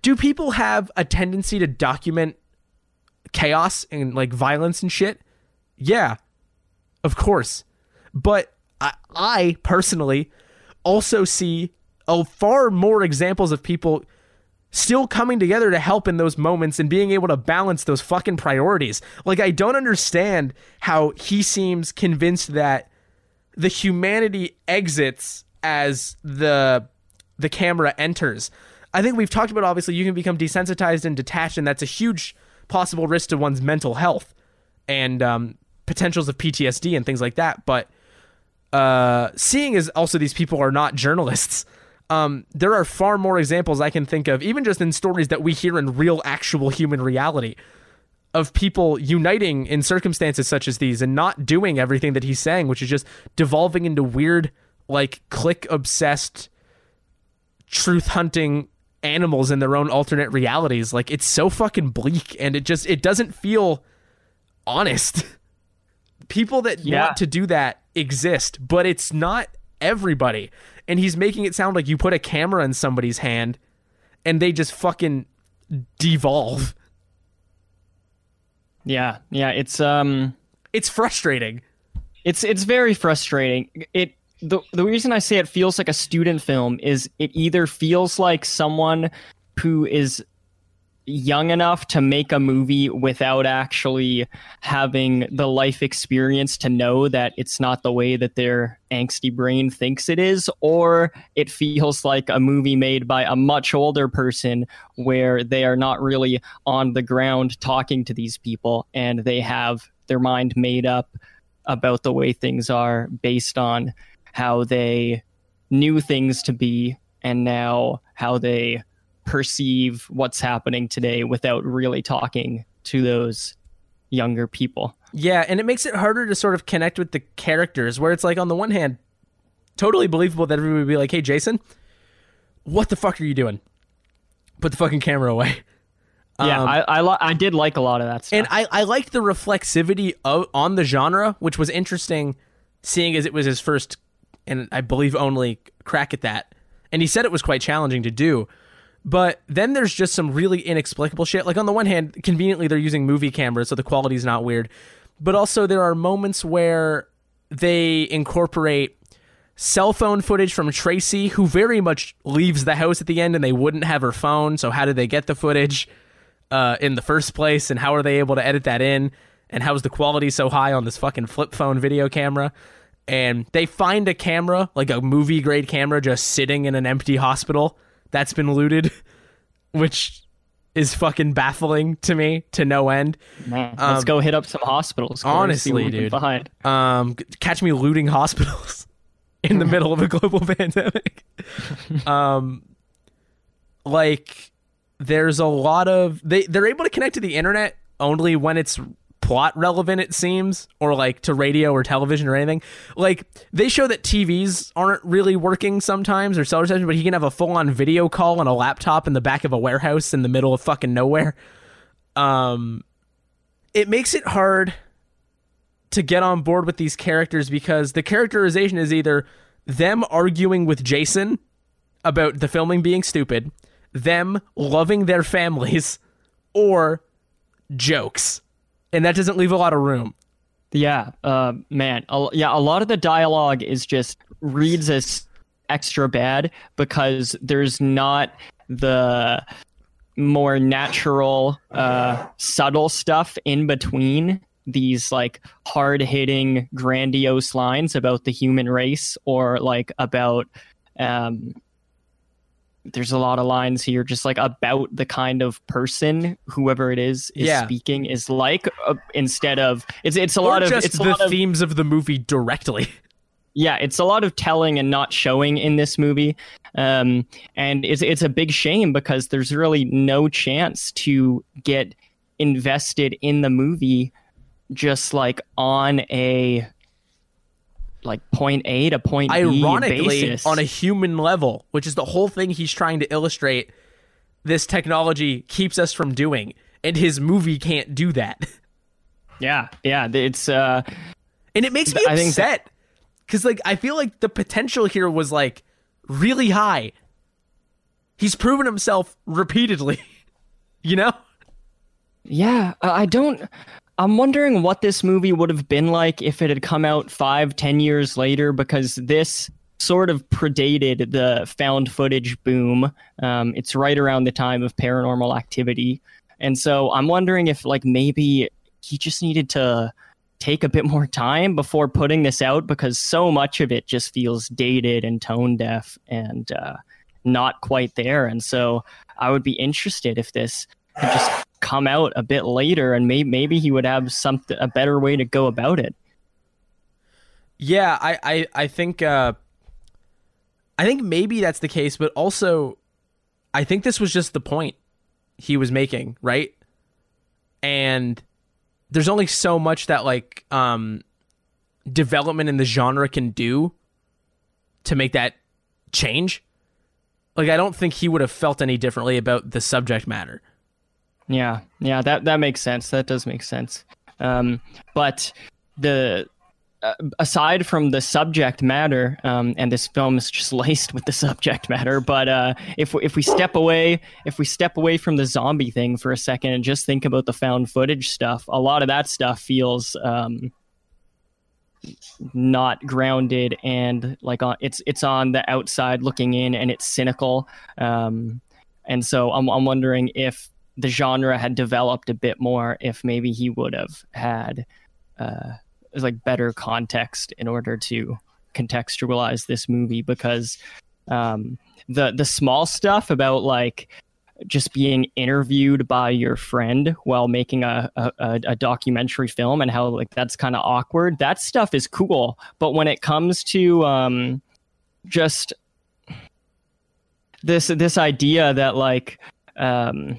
Speaker 2: Do people have a tendency to document chaos and like violence and shit? Yeah, of course. But I, I personally also see a far more examples of people still coming together to help in those moments and being able to balance those fucking priorities. Like I don't understand how he seems convinced that the humanity exits as the the camera enters. I think we've talked about obviously you can become desensitized and detached, and that's a huge possible risk to one's mental health and um, potentials of PTSD and things like that. But uh, seeing as also these people are not journalists, um, there are far more examples I can think of, even just in stories that we hear in real, actual human reality, of people uniting in circumstances such as these and not doing everything that he's saying, which is just devolving into weird, like click obsessed, truth hunting animals in their own alternate realities. Like it's so fucking bleak and it just it doesn't feel honest. People that yeah. want to do that exist, but it's not everybody. And he's making it sound like you put a camera in somebody's hand and they just fucking devolve.
Speaker 1: Yeah, yeah, it's um
Speaker 2: It's frustrating.
Speaker 1: it's it's very frustrating. It the the reason I say it feels like a student film is it either feels like someone who is young enough to make a movie without actually having the life experience to know that it's not the way that their angsty brain thinks it is or it feels like a movie made by a much older person where they are not really on the ground talking to these people and they have their mind made up about the way things are based on how they knew things to be and now how they perceive what's happening today without really talking to those younger people.
Speaker 2: Yeah, and it makes it harder to sort of connect with the characters where it's like on the one hand, totally believable that everybody would be like, "Hey, Jason, what the fuck are you doing? Put the fucking camera away."
Speaker 1: Yeah,
Speaker 2: Um,
Speaker 1: I I, li- I did like a lot of that stuff.
Speaker 2: and I, I liked the reflexivity of, on the genre, which was interesting, seeing as it was his first and I believe only crack at that. And he said it was quite challenging to do. But then there's just some really inexplicable shit. Like on the one hand, conveniently they're using movie cameras, so the quality's not weird. But also there are moments where they incorporate cell phone footage from Tracy, who very much leaves the house at the end and they wouldn't have her phone. So how did they get the footage uh, in the first place? And how are they able to edit that in? And how is the quality so high on this fucking flip phone video camera? And they find a camera, like a movie grade camera, just sitting in an empty hospital that's been looted, which is fucking baffling to me to no end.
Speaker 1: Man, let's
Speaker 2: um,
Speaker 1: go hit up some hospitals. Corey,
Speaker 2: honestly,
Speaker 1: what
Speaker 2: dude.
Speaker 1: find.
Speaker 2: Um, catch me looting hospitals in the middle of a global pandemic. um, like there's a lot of they they're able to connect to the internet only when it's plot relevant it seems or like to radio or television or anything like they show that tvs aren't really working sometimes or cell reception but he can have a full-on video call on a laptop in the back of a warehouse in the middle of fucking nowhere um it makes it hard to get on board with these characters because the characterization is either them arguing with Jason about the filming being stupid, them loving their families, or jokes. And that doesn't leave a lot of room.
Speaker 1: Yeah, uh, man. A, yeah, a lot of the dialogue is just reads as extra bad because there's not the more natural, uh, subtle stuff in between these like hard hitting, grandiose lines about the human race or like about. Um, there's a lot of lines here just like about the kind of person whoever it is is
Speaker 2: Yeah.
Speaker 1: speaking is like uh, instead of it's it's a
Speaker 2: or
Speaker 1: lot of it's
Speaker 2: the
Speaker 1: lot of
Speaker 2: themes of the movie directly.
Speaker 1: yeah it's a lot of telling and not showing in this movie um and it's it's a big shame because there's really no chance to get invested in the movie just like on a like point A to point B
Speaker 2: Ironically,
Speaker 1: basis.
Speaker 2: on a human level, which is the whole thing he's trying to illustrate, this technology keeps us from doing. And his movie can't do that.
Speaker 1: yeah yeah it's uh
Speaker 2: And it makes me
Speaker 1: I
Speaker 2: upset because, like, I feel like the potential here was like really high. He's proven himself repeatedly, you know.
Speaker 1: Yeah, I don't. I'm wondering what this movie would have been like if it had come out five, ten years later, because this sort of predated the found footage boom. Um, it's right around the time of paranormal activity. And so I'm wondering if, like, maybe he just needed to take a bit more time before putting this out because so much of it just feels dated and tone deaf and uh, not quite there. And so I would be interested if this just come out a bit later and maybe maybe he would have something a better way to go about it.
Speaker 2: Yeah, I, I, I think, uh, I think maybe that's the case, but also, I think this was just the point he was making, right? And there's only so much that like um development in the genre can do to make that change. Like I don't think he would have felt any differently about the subject matter.
Speaker 1: Yeah, yeah, that that makes sense. That does make sense. Um, but the uh, aside from the subject matter, um, and this film is just laced with the subject matter. But uh, if if we step away, if we step away from the zombie thing for a second and just think about the found footage stuff, a lot of that stuff feels um, not grounded and like on it's it's on the outside looking in and it's cynical. Um, and so I'm I'm wondering if the genre had developed a bit more, if maybe he would have had. Uh, like better context in order to contextualize this movie because um, the the small stuff about like just being interviewed by your friend while making a, a, a documentary film and how like that's kind of awkward that stuff is cool but when it comes to um, just this this idea that like um,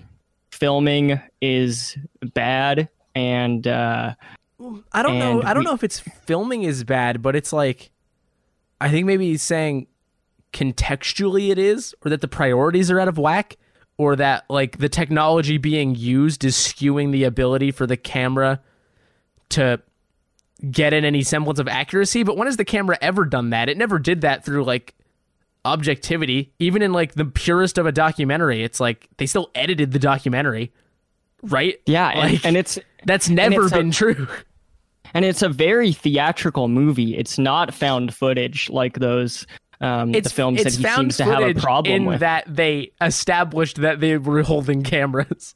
Speaker 1: filming is bad and uh,
Speaker 2: I don't know. I don't
Speaker 1: we-
Speaker 2: know if it's filming is bad, but it's like I think maybe he's saying contextually it is, or that the priorities are out of whack, or that like the technology being used is skewing the ability for the camera to get in any semblance of accuracy. But when has the camera ever done that? It never did that through like objectivity. Even in like the purest of a documentary, it's like they still edited the documentary, right?
Speaker 1: yeah and,
Speaker 2: Like-
Speaker 1: and it's
Speaker 2: That's never
Speaker 1: it's a-
Speaker 2: been true.
Speaker 1: and it's a very theatrical movie. It's not found footage like those um, the films that he seems to have a problem
Speaker 2: in
Speaker 1: with.
Speaker 2: that they established that they were holding cameras.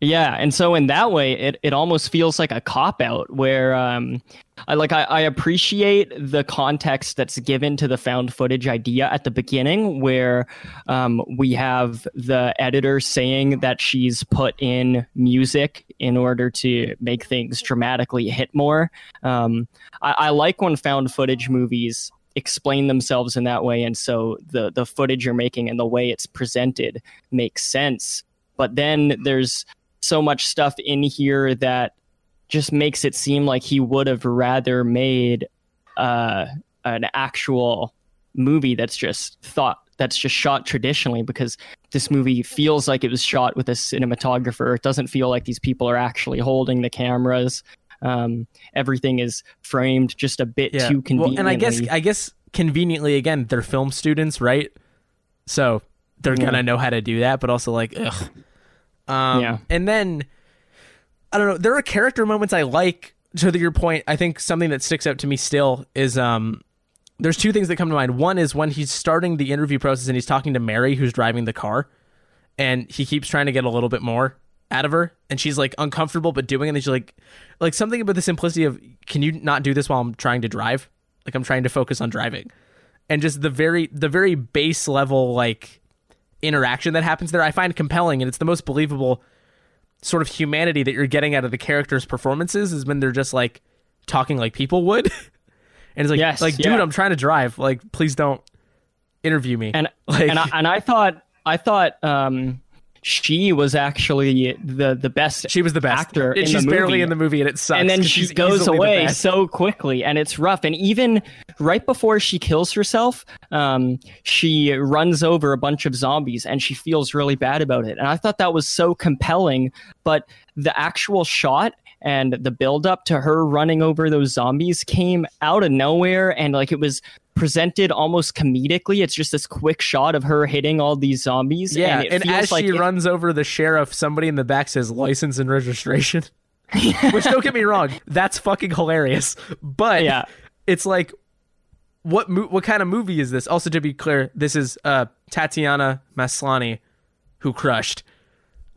Speaker 1: Yeah, and so in that way, it, it almost feels like a cop out where um, I like I, I appreciate the context that's given to the found footage idea at the beginning, where um, we have the editor saying that she's put in music in order to make things dramatically hit more. Um, I, I like when found footage movies explain themselves in that way, and so the the footage you're making and the way it's presented makes sense. But then there's so much stuff in here that just makes it seem like he would have rather made uh, an actual movie that's just thought that's just shot traditionally because this movie feels like it was shot with a cinematographer. It doesn't feel like these people are actually holding the cameras. Um, everything is framed just a bit too conveniently.
Speaker 2: Well, and I guess I guess conveniently again, they're film students, right? So they're
Speaker 1: Yeah.
Speaker 2: gonna know how to do that, but also like, ugh. Um,
Speaker 1: Yeah.
Speaker 2: And then I don't know. There are character moments I like. To your point, I think something that sticks out to me still is um. There's two things that come to mind. One is when he's starting the interview process and he's talking to Mary, who's driving the car, and he keeps trying to get a little bit more out of her, and she's like uncomfortable but doing it. And she's like, like something about the simplicity of, can you not do this while I'm trying to drive? Like I'm trying to focus on driving, and just the very the very base level like interaction that happens there, I find compelling, and it's the most believable sort of humanity that you're getting out of the characters' performances is when they're just like talking like people would. and it's like,
Speaker 1: Yes,
Speaker 2: like, dude,
Speaker 1: yeah.
Speaker 2: I'm trying to drive. Like, please don't interview me.
Speaker 1: and
Speaker 2: like,
Speaker 1: and I, and I thought I thought um, she was actually the the best
Speaker 2: she was the best.
Speaker 1: actor
Speaker 2: And
Speaker 1: in
Speaker 2: she's
Speaker 1: the
Speaker 2: barely in the movie, and it sucks.
Speaker 1: and then she goes away so quickly and it's rough. And even right before she kills herself um, she runs over a bunch of zombies and she feels really bad about it. And i thought that was so compelling but the actual shot and the build up to her running over those zombies came out of nowhere and like it was presented almost comedically it's just this quick shot of her hitting all these zombies
Speaker 2: Yeah,
Speaker 1: and, it
Speaker 2: and, as
Speaker 1: like
Speaker 2: she
Speaker 1: if-
Speaker 2: runs over the sheriff, somebody in the back says license and registration. Which don't get me wrong, that's fucking hilarious. But
Speaker 1: Yeah.
Speaker 2: it's like, what mo- what kind of movie is this? Also, to be clear, this is uh, Tatiana Maslany, who crushed.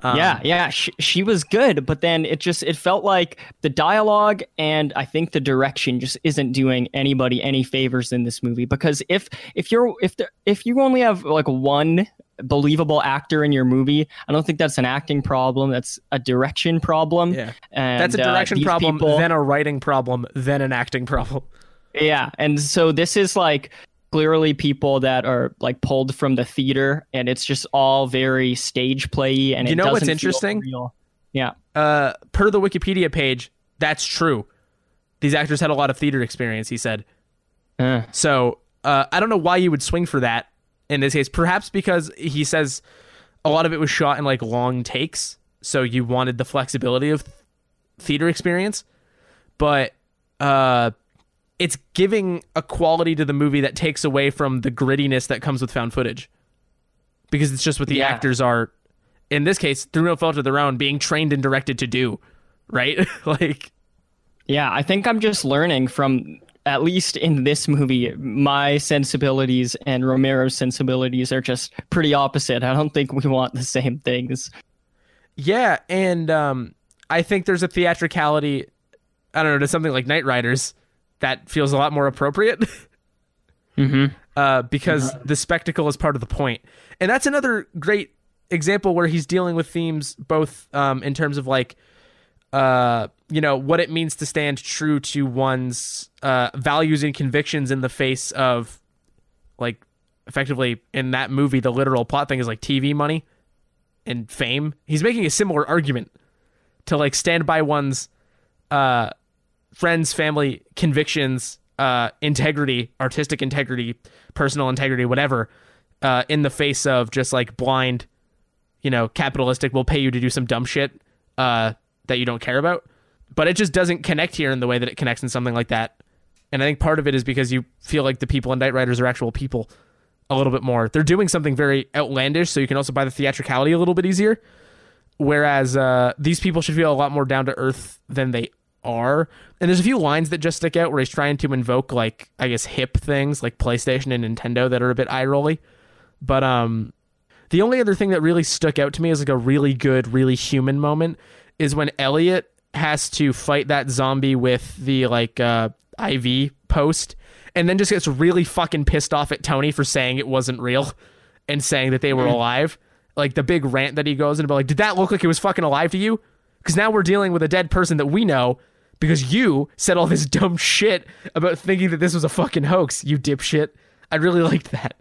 Speaker 2: Um,
Speaker 1: yeah, yeah, she, she was good, but then it just it felt like the dialogue and I think the direction just isn't doing anybody any favors in this movie because if if you're if the, if you only have like one believable actor in your movie, I don't think that's an acting problem, that's a direction problem.
Speaker 2: Yeah.
Speaker 1: And
Speaker 2: That's a
Speaker 1: uh,
Speaker 2: direction
Speaker 1: these
Speaker 2: problem,
Speaker 1: people-
Speaker 2: then a writing problem, then an acting problem.
Speaker 1: yeah, and so this is like clearly people that are like pulled from the theater, and it's just all very stage playy, and
Speaker 2: You
Speaker 1: it
Speaker 2: know what's interesting?
Speaker 1: Yeah,
Speaker 2: Uh, per the Wikipedia page, that's true. These actors had a lot of theater experience, he said.
Speaker 1: Uh,
Speaker 2: So uh, I don't know why you would swing for that in this case. Perhaps because he says a lot of it was shot in like long takes, so you wanted the flexibility of theater experience. But uh, it's giving a quality to the movie that takes away from the grittiness that comes with found footage. Because it's just what the
Speaker 1: Yeah.
Speaker 2: actors are in this case, through no fault of their own, being trained and directed to do. Right? like
Speaker 1: Yeah, I think I'm just learning from at least in this movie, my sensibilities and Romero's sensibilities are just pretty opposite. I don't think we want the same things.
Speaker 2: Yeah, and um, I think there's a theatricality. I don't know to something like Knightriders that feels a lot more appropriate
Speaker 1: Mm-hmm.
Speaker 2: uh, because the spectacle is part of the point, and that's another great example where he's dealing with themes both um, in terms of like uh, you know what it means to stand true to one's uh, values and convictions in the face of like effectively in that movie the literal plot thing is like TV money and fame. He's making a similar argument to like stand by one's uh, friends, family, convictions, uh, integrity, artistic integrity, personal integrity, whatever, uh, in the face of just like blind, you know, capitalistic, we'll pay you to do some dumb shit uh, that you don't care about. But it just doesn't connect here in the way that it connects in something like that. And I think part of it is because you feel like the people in Knightriders are actual people a little bit more. They're doing something very outlandish, so you can also buy the theatricality a little bit easier. Whereas uh, these people should feel a lot more down to earth than they are. And there's a few lines that just stick out where he's trying to invoke like I guess hip things like PlayStation and Nintendo that are a bit eye rolly. But um, the only other thing that really stuck out to me as like a really good, really human moment is when Elliot has to fight that zombie with the like uh, IV post, and then just gets really fucking pissed off at Tony for saying it wasn't real and saying that they were alive. Like the big rant that he goes in about like, did that look like it was fucking alive to you? Because now we're dealing with a dead person that we know because you said all this dumb shit about thinking that this was a fucking hoax, you dipshit. I really liked that.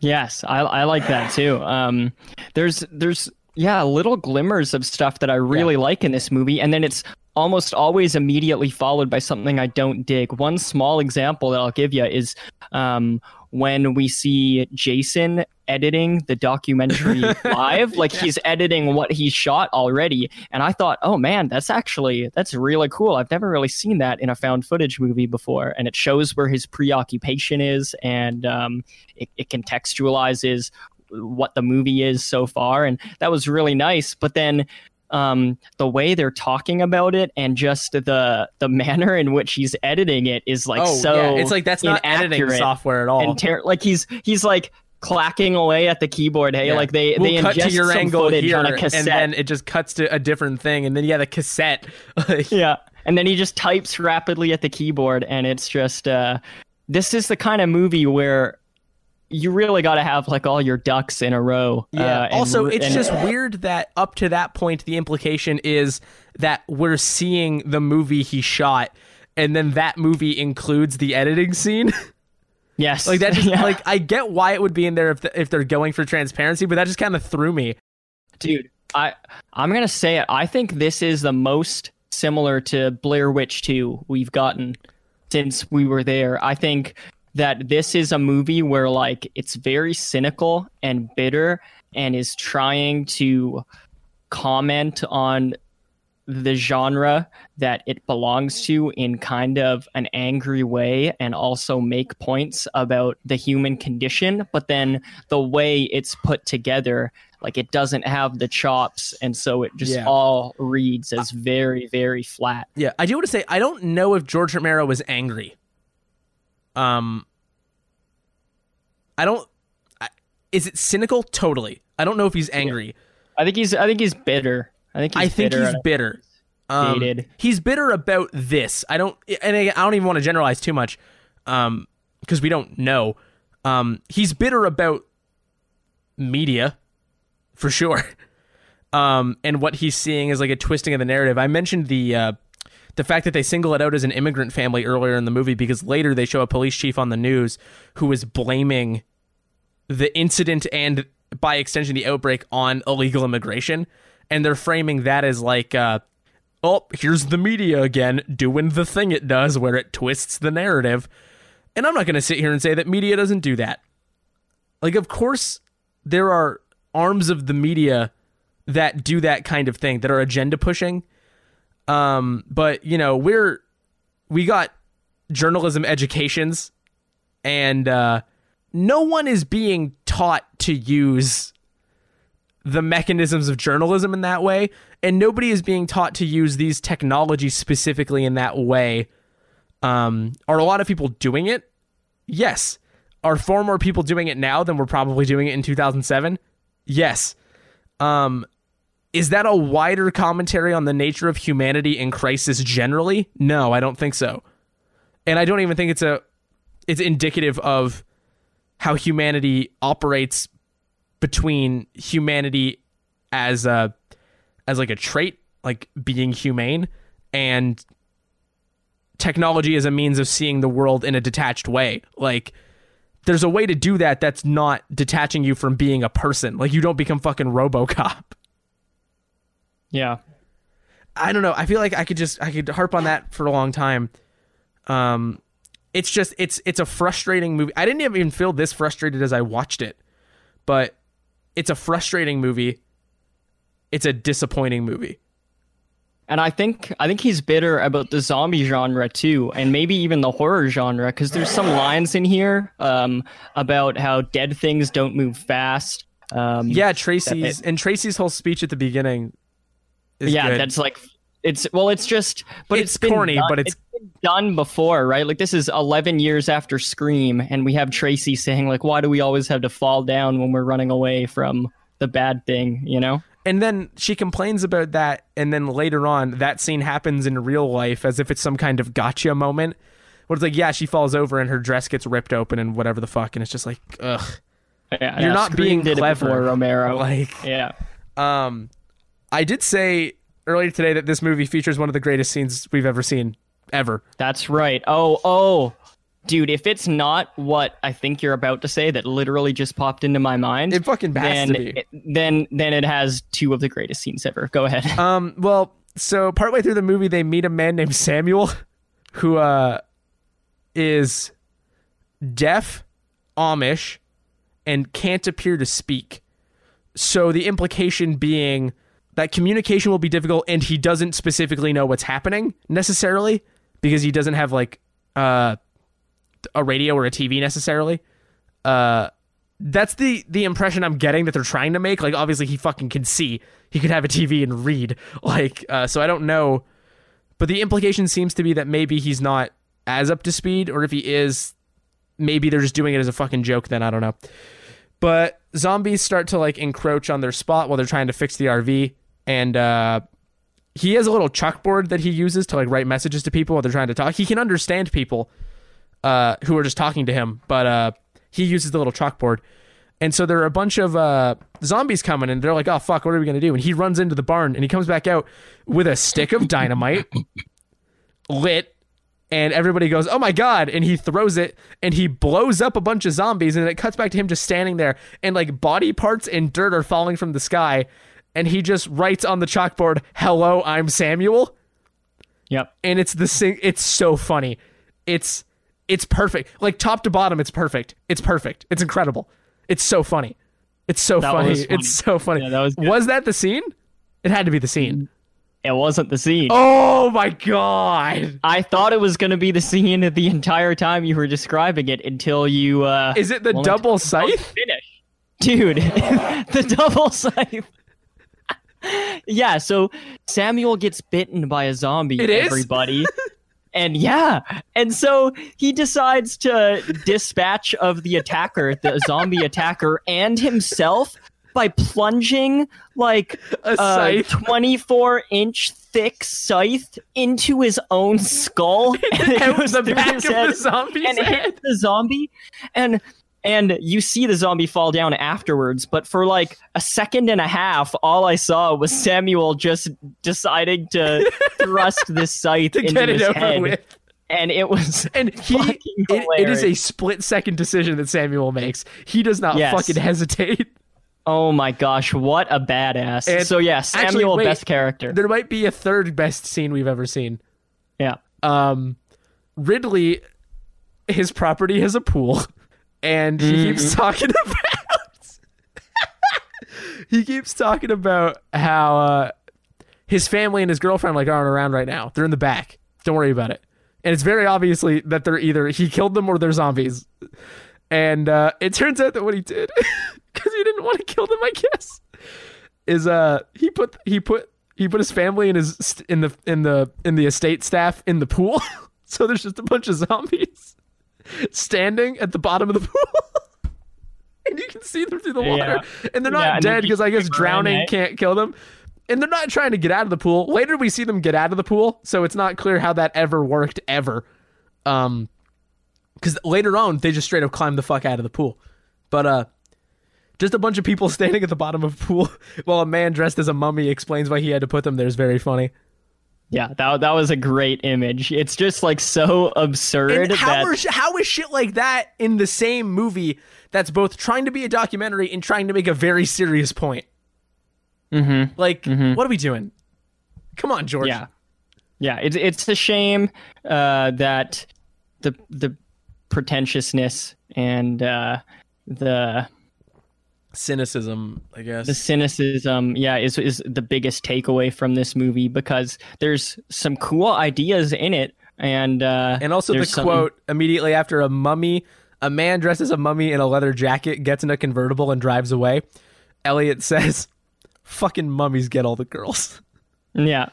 Speaker 1: Yes, I, I like that too. Um, there's there's yeah little glimmers of stuff that I really like in this movie, and then it's almost always immediately followed by something I don't dig. One small example that I'll give you is um, when we see Jason editing the documentary live, like he's editing what he shot already, and I thought, oh man, that's actually that's really cool. I've never really seen that in a found footage movie before, and it shows where his preoccupation is, and um, it, it contextualizes what the movie is so far. And that was really nice. But then um, the way they're talking about it and just the the manner in which he's editing it is like so
Speaker 2: Oh, yeah. It's like that's not editing software at all.
Speaker 1: and ter- like he's he's like clacking away at the keyboard hey
Speaker 2: Yeah.
Speaker 1: like they
Speaker 2: we'll
Speaker 1: they
Speaker 2: cut
Speaker 1: ingest
Speaker 2: to your angle
Speaker 1: footage
Speaker 2: here,
Speaker 1: on a cassette
Speaker 2: and then it just cuts to a different thing, and then yeah, the cassette. Like,
Speaker 1: yeah and then he just types rapidly at the keyboard and it's just uh this is the kind of movie where you really got to have like all your ducks in a row
Speaker 2: Yeah.
Speaker 1: uh,
Speaker 2: also, it's
Speaker 1: and-
Speaker 2: just weird that up to that point, the implication is that we're seeing the movie he shot, and then that movie includes the editing scene.
Speaker 1: yes
Speaker 2: like that, just
Speaker 1: Yeah.
Speaker 2: like I get why it would be in there if the, if they're going for transparency, but that just kind of threw me.
Speaker 1: dude i i'm gonna say it i think this is the most similar to blair witch 2 we've gotten since we were there i think that this is a movie where like it's very cynical and bitter and is trying to comment on the genre that it belongs to in kind of an angry way and also make points about the human condition but then the way it's put together like it doesn't have the chops and so it just
Speaker 2: Yeah.
Speaker 1: all reads as very very flat
Speaker 2: Yeah, I do want to say I don't know if George Romero was angry. Um, I don't. I, is it cynical? Totally. I don't know if he's angry.
Speaker 1: i think he's i think he's bitter i think he's
Speaker 2: I think
Speaker 1: bitter
Speaker 2: he's bitter. Um,
Speaker 1: dated.
Speaker 2: he's bitter about this. I don't, and I I don't even want to generalize too much, um, because we don't know. Um, he's bitter about media, for sure. Um, and what he's seeing is like a twisting of the narrative. I mentioned the uh, the fact that they single it out as an immigrant family earlier in the movie because later they show a police chief on the news who is blaming the incident and by extension the outbreak on illegal immigration. And they're framing that as like uh oh here's the media again doing the thing it does where it twists the narrative. And i'm not going to sit here and say that media doesn't do that. Like of course there are arms of the media that do that kind of thing that are agenda pushing um but you know we're we got journalism educations, and uh, no one is being taught to use the mechanisms of journalism in that way, and nobody is being taught to use these technologies specifically in that way. Um, are a lot of people doing it? Yes. Are far more people doing it now than were probably doing it in 2007? Yes. Um, is that a wider commentary on the nature of humanity in crisis generally? No, I don't think so. And I don't even think it's a it's indicative of how humanity operates between humanity as a as like a trait, like being humane and technology as a means of seeing the world in a detached way. Like there's a way to do that that's not detaching you from being a person. Like you don't become fucking RoboCop.
Speaker 1: Yeah.
Speaker 2: I don't know. I feel like I could just I could harp on that for a long time. Um it's just it's it's a frustrating movie. I didn't even feel this frustrated as I watched it. But it's a frustrating movie. It's a disappointing movie.
Speaker 1: And I think I think he's bitter about the zombie genre too, and maybe even the horror genre, because there's some lines in here um, about how dead things don't move fast. Um,
Speaker 2: Yeah, Tracy's and Tracy's whole speech at the beginning
Speaker 1: yeah,
Speaker 2: good.
Speaker 1: that's like it's well, it's just but
Speaker 2: It's corny,
Speaker 1: done-
Speaker 2: but it's-
Speaker 1: been done before, right? Like this is 11 years after Scream, and we have Tracy saying like, "Why do we always have to fall down when we're running away from the bad thing?" You know?
Speaker 2: And then she complains about that, and then later on, that scene happens in real life as if it's some kind of gotcha moment. Where it's like, yeah, she falls over and her dress gets ripped open and whatever the fuck, and it's just like, ugh.
Speaker 1: Yeah,
Speaker 2: You're
Speaker 1: yeah,
Speaker 2: not
Speaker 1: Scream
Speaker 2: being clever.
Speaker 1: before Romero.
Speaker 2: Like,
Speaker 1: yeah.
Speaker 2: um, I did say earlier today that this movie features one of the greatest scenes we've ever seen, ever.
Speaker 1: That's right. Oh, oh. Dude, if it's not what I think you're about to say that literally just popped into my mind,
Speaker 2: It fucking has
Speaker 1: then
Speaker 2: to be.
Speaker 1: it- then then it has two of the greatest scenes ever. Go ahead.
Speaker 2: Um, well, so partway through the movie, they meet a man named Samuel, who uh is deaf, Amish, and can't appear to speak. So the implication being that communication will be difficult, and he doesn't specifically know what's happening necessarily because he doesn't have like uh a radio or a TV necessarily. Uh that's the the impression I'm getting that they're trying to make. Like obviously he fucking can see. He could have a TV and read. Like uh, so I don't know. But the implication seems to be that maybe he's not as up to speed, or if he is, maybe they're just doing it as a fucking joke. Then I don't know. But zombies start to like encroach on their spot while they're trying to fix the RV, and uh, he has a little chalkboard that he uses to like write messages to people while they're trying to talk. He can understand people uh, who are just talking to him, but uh, he uses the little chalkboard. And so there are a bunch of uh, zombies coming, and they're like, "Oh fuck, what are we gonna do?" And he runs into the barn, and he comes back out with a stick of dynamite lit, and everybody goes, "Oh my god!" And he throws it, and he blows up a bunch of zombies, and it cuts back to him just standing there, and like body parts and dirt are falling from the sky, and he just writes on the chalkboard, "Hello, I'm Samuel."
Speaker 1: yep.
Speaker 2: and it's the sing it's so funny it's it's perfect like top to bottom it's perfect it's perfect it's incredible it's so funny it's so funny.
Speaker 1: funny.
Speaker 2: it's so funny
Speaker 1: Yeah, that was good.
Speaker 2: that the scene it had to be the scene
Speaker 1: It wasn't the scene.
Speaker 2: oh my god
Speaker 1: I thought it was going to be the scene the entire time you were describing it until you uh
Speaker 2: is it the double scythe
Speaker 1: finish. Dude, the double scythe. Yeah, so Samuel gets bitten by a zombie,
Speaker 2: It
Speaker 1: everybody. and yeah, and so he decides to dispatch of the attacker, the zombie attacker, and himself by plunging like
Speaker 2: a
Speaker 1: uh,
Speaker 2: a
Speaker 1: 24 inch thick scythe into his own skull. And it
Speaker 2: and
Speaker 1: goes
Speaker 2: the back of
Speaker 1: head
Speaker 2: the zombie's
Speaker 1: and
Speaker 2: head.
Speaker 1: hits the zombie. And and you see the zombie fall down afterwards but for like a second and a half all i saw was samuel just deciding to thrust this scythe
Speaker 2: to
Speaker 1: into
Speaker 2: get it
Speaker 1: his
Speaker 2: over
Speaker 1: head.
Speaker 2: with.
Speaker 1: And it was
Speaker 2: and he it, it is a split second decision that samuel makes. He does not
Speaker 1: Yes.
Speaker 2: fucking hesitate.
Speaker 1: Oh my gosh what a badass.
Speaker 2: And
Speaker 1: so yeah samuel
Speaker 2: wait,
Speaker 1: best character.
Speaker 2: there might be a third best scene we've ever seen.
Speaker 1: Yeah.
Speaker 2: Um Ridley his property has a pool and he keeps talking about he keeps talking about how uh his family and his girlfriend like aren't around right now. They're in the back. Don't worry about it. and it's very obviously that they're either he killed them or they're zombies. And uh, it turns out that what he did, because he didn't want to kill them, I guess, is uh he put he put he put his family in his in the in the in the estate staff in the pool. so there's just a bunch of zombies standing at the bottom of the pool. and you can see them through the water.
Speaker 1: Yeah.
Speaker 2: And they're not
Speaker 1: Yeah,
Speaker 2: dead because I guess drowning can't kill them. And they're not trying to get out of the pool. Later we see them get out of the pool, so it's not clear how that ever worked ever. Um because later on they just straight up climb the fuck out of the pool. But uh just a bunch of people standing at the bottom of a pool while a man dressed as a mummy explains why he had to put them there is very funny.
Speaker 1: Yeah, that that was a great image. It's just like so absurd
Speaker 2: And how,
Speaker 1: that
Speaker 2: are, how is shit like that in the same movie that's both trying to be a documentary and trying to make a very serious point?
Speaker 1: Mm-hmm.
Speaker 2: Like, what are we doing? Come on, George.
Speaker 1: Yeah, yeah. It's it's a shame uh, that the the pretentiousness and uh, the
Speaker 2: Cynicism, I guess.
Speaker 1: the cynicism, yeah, is is the biggest takeaway from this movie because there's some cool ideas in it, and uh,
Speaker 2: and also the
Speaker 1: some-
Speaker 2: quote immediately after a mummy, a man dresses a mummy in a leather jacket gets in a convertible and drives away. Elliot says, "Fucking mummies get all the girls,"
Speaker 1: Yeah,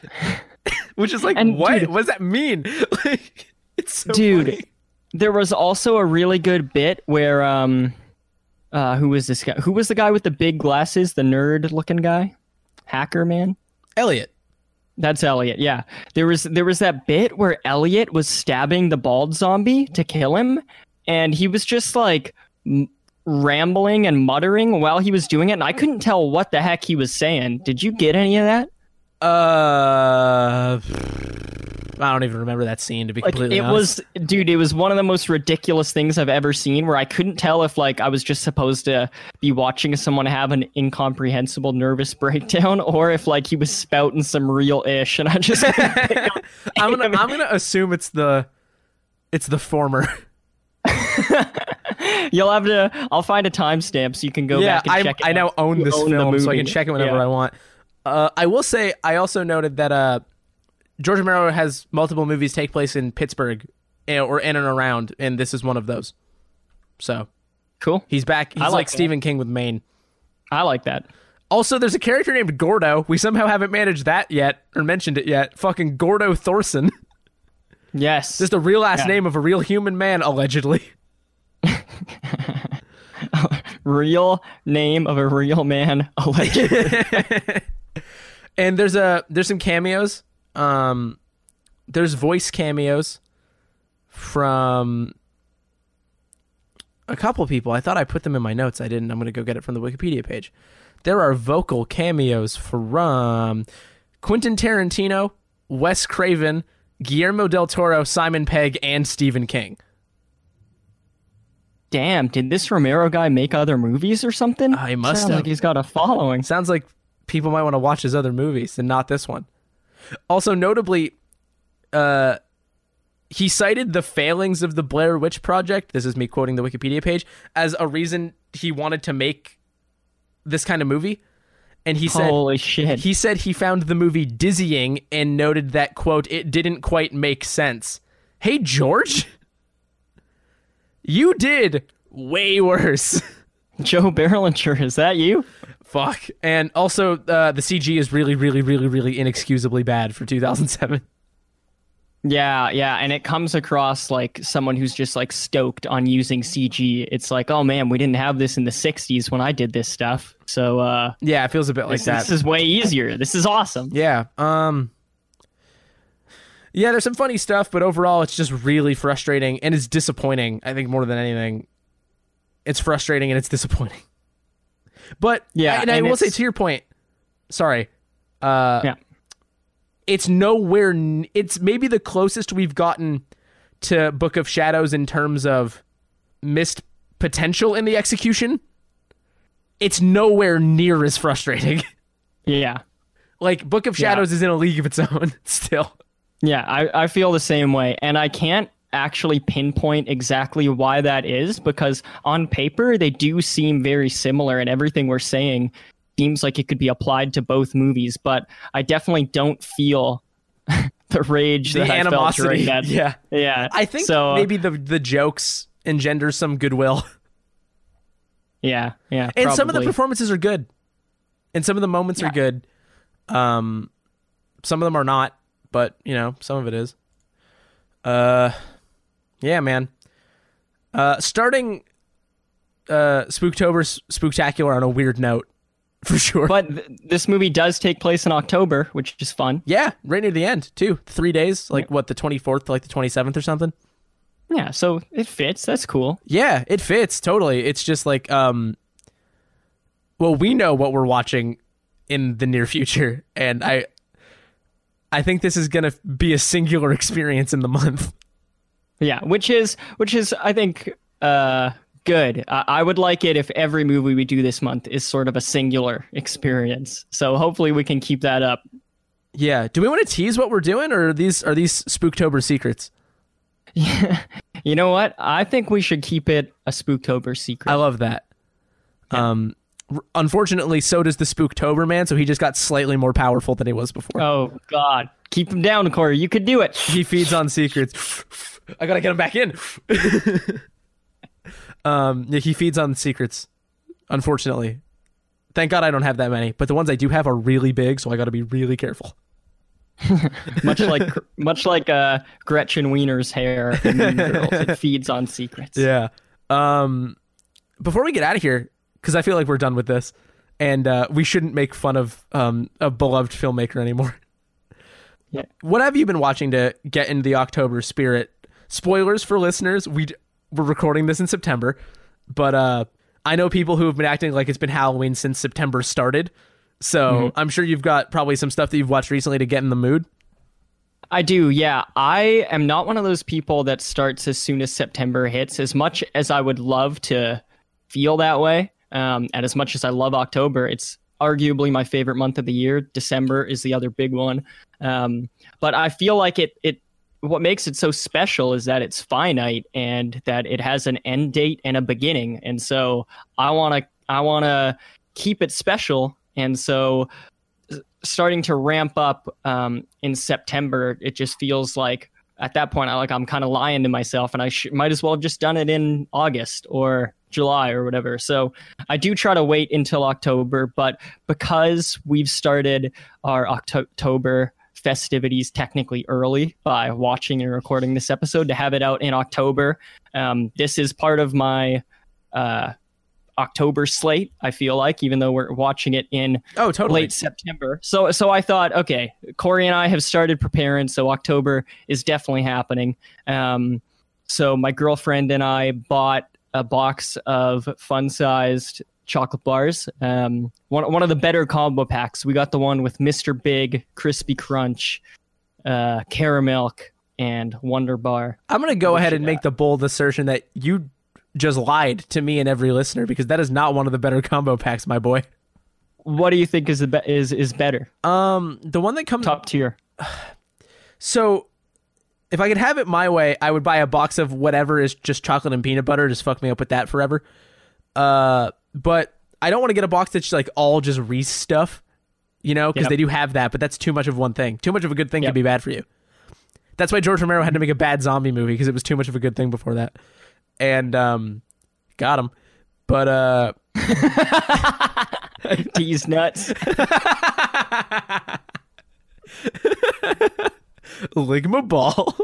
Speaker 2: which is like,
Speaker 1: And,
Speaker 2: what?
Speaker 1: dude-
Speaker 2: what does that mean? like, it's so
Speaker 1: dude.
Speaker 2: funny.
Speaker 1: There was also a really good bit where um, uh, who was this guy? Who was the guy with the big glasses? The nerd-looking guy, hacker man.
Speaker 2: Elliot.
Speaker 1: That's Elliot. Yeah. There was there was that bit where Elliot was stabbing the bald zombie to kill him and he was just like m- rambling and muttering while he was doing it and I couldn't tell what the heck he was saying. Did you get any of that?
Speaker 2: Uh, I don't even remember that scene to be
Speaker 1: Like
Speaker 2: completely
Speaker 1: it
Speaker 2: honest.
Speaker 1: was dude, it was one of the most ridiculous things I've ever seen where I couldn't tell if like I was just supposed to be watching someone have an incomprehensible nervous breakdown or if like he was spouting some real ish and I just
Speaker 2: I'm gonna I'm gonna assume it's the it's the former.
Speaker 1: You'll have to. I'll find a timestamp so you can go
Speaker 2: yeah,
Speaker 1: back and
Speaker 2: I
Speaker 1: check it
Speaker 2: I now own this
Speaker 1: own
Speaker 2: film, so I can check it whenever
Speaker 1: Yeah.
Speaker 2: I want. Uh, I will say I also noted that uh, George Romero has multiple movies take place in Pittsburgh eh, or in and around, and this is one of those. So
Speaker 1: Cool.
Speaker 2: he's back. He's
Speaker 1: I
Speaker 2: like,
Speaker 1: like.
Speaker 2: Stephen King with Maine.
Speaker 1: I like that.
Speaker 2: Also, there's a character named Gordo. We somehow haven't managed that yet or mentioned it yet. Fucking Gordo Thorsen.
Speaker 1: Yes.
Speaker 2: Just a real ass
Speaker 1: Yeah.
Speaker 2: name of a real human man, allegedly.
Speaker 1: real name of a real man. Allegedly.
Speaker 2: and there's a there's some cameos. Um, there's voice cameos from a couple people. I thought I put them in my notes. I didn't. I'm gonna go get it from the Wikipedia page. There are vocal cameos from Quentin Tarantino, Wes Craven, Guillermo del Toro, Simon Pegg, and Stephen King.
Speaker 1: Damn, did this Romero guy make other movies or something?
Speaker 2: Uh, he must
Speaker 1: Sounds
Speaker 2: have.
Speaker 1: like he's got a following.
Speaker 2: Sounds like people might want to watch his other movies and not this one. Also, notably, uh, he cited the failings of the Blair Witch Project. This is me quoting the Wikipedia page as a reason he wanted to make this kind of movie. And he said
Speaker 1: Holy shit.
Speaker 2: he said he found the movie dizzying and noted that quote it didn't quite make sense. Hey George, you did way worse.
Speaker 1: Joe Berlinger, is that you?
Speaker 2: Fuck. And also, uh, the CG is really, really, really, really inexcusably bad for 2007.
Speaker 1: Yeah, yeah, and it comes across like someone who's just like stoked on using CG. It's like, oh man, we didn't have this in the '60s when I did this stuff, so uh,
Speaker 2: Yeah, it feels a bit like
Speaker 1: this,
Speaker 2: that.
Speaker 1: this is way easier. This is awesome.
Speaker 2: yeah. Um. Yeah, there's some funny stuff, but overall, it's just really frustrating and it's disappointing. I think more than anything, it's frustrating and it's disappointing. But
Speaker 1: Yeah,
Speaker 2: and, I will say to your point. Sorry. Uh,
Speaker 1: Yeah.
Speaker 2: it's nowhere. n- It's maybe the closest we've gotten to Book of Shadows in terms of missed potential in the execution. It's nowhere near as frustrating.
Speaker 1: Yeah,
Speaker 2: like Book of
Speaker 1: Yeah.
Speaker 2: Shadows is in a league of its own still.
Speaker 1: yeah, I, I feel the same way, and I can't actually pinpoint exactly why that is because on paper they do seem very similar, and everything we're saying seems like it could be applied to both movies. But I definitely don't feel the rage
Speaker 2: the
Speaker 1: that I felt
Speaker 2: animosity.
Speaker 1: during that.
Speaker 2: Yeah,
Speaker 1: yeah.
Speaker 2: I think
Speaker 1: so.
Speaker 2: maybe the the jokes engender some goodwill,
Speaker 1: yeah, yeah.
Speaker 2: and some of the performances are good, and some of the moments are good. Um, some of them are not, but you know, some of it is. Uh, yeah, man. Uh, starting uh Spooktober Spooktacular on a weird note, for sure.
Speaker 1: But th- this movie does take place in October, which is fun.
Speaker 2: yeah, right near the end too. Three days, like what the twenty fourth, like the twenty seventh or something.
Speaker 1: Yeah, so it fits. That's cool.
Speaker 2: Yeah, it fits totally. It's just like um well, we know what we're watching in the near future and I I think this is going to be a singular experience in the month.
Speaker 1: Yeah, which is which is I think uh good. I, I would like it if every movie we do this month is sort of a singular experience. So hopefully we can keep that up.
Speaker 2: Yeah, do we want to tease what we're doing or are these are these Spooktober secrets? Yeah.
Speaker 1: You know what? I think we should keep it a Spooktober secret.
Speaker 2: I love that. Um r- unfortunately so does the Spooktober man, so he just got slightly more powerful than he was before.
Speaker 1: oh God, keep him down, Corey. You could do it.
Speaker 2: He feeds on secrets. I gotta get him back in. um, yeah, he feeds on secrets. Unfortunately, thank God I don't have that many. But the ones I do have are really big, so I gotta be really careful.
Speaker 1: much like much like uh, Gretchen Wieners' hair Girls. It feeds on secrets.
Speaker 2: Yeah. Um, before we get out of here, because I feel like we're done with this, and uh, we shouldn't make fun of um a beloved filmmaker anymore.
Speaker 1: Yeah.
Speaker 2: What have you been watching to get into the October spirit? Spoilers for listeners: we d- we're recording this in September, but uh, I know people who have been acting like it's been Halloween since September started. So I'm sure you've got probably some stuff that you've watched recently to get in the mood.
Speaker 1: I do, yeah. I am not one of those people that starts as soon as September hits. As much as I would love to feel that way, um, and as much as I love October, it's arguably my favorite month of the year. December is the other big one, um, but I feel like it. It what makes it so special is that it's finite and that it has an end date and a beginning, and so I want to. I want to keep it special, and so starting to ramp up um, in September, it just feels like at that point, I like I'm kind of lying to myself, and I sh- might as well have just done it in August or July or whatever. So I do try to wait until October, but because we've started our October festivities technically early by watching and recording this episode to have it out in October, um, this is part of my uh, October slate. I feel like, even though we're watching it in
Speaker 2: Oh, totally.
Speaker 1: late September. So so I thought, okay, Corey and I have started preparing, so October is definitely happening. Um, so my girlfriend and I bought a box of fun-sized chocolate bars. Um, one one of the better combo packs. We got the one with Mr. Big, Crispy Crunch, uh, Caramel, and Wunderbar.
Speaker 2: I'm going to go ahead and make the bold assertion that you just lied to me and every listener because that is not one of the better combo packs, my boy.
Speaker 1: What do you think is the be- is is better?
Speaker 2: Um, the one that comes
Speaker 1: Top tier.
Speaker 2: so if I could have it my way, I would buy a box of whatever is just chocolate and peanut butter. Just fuck me up with that forever. Uh, but I don't want to get a box that's like all just Reese stuff, you know, because
Speaker 1: Yep.
Speaker 2: they do have that, but that's too much of one thing. Too much of a good thing
Speaker 1: Yep.
Speaker 2: could be bad for you. That's why George Romero had to make a bad zombie movie because it was too much of a good thing before that. And um, got him. But uh,
Speaker 1: Tease nuts.
Speaker 2: Ligma ball.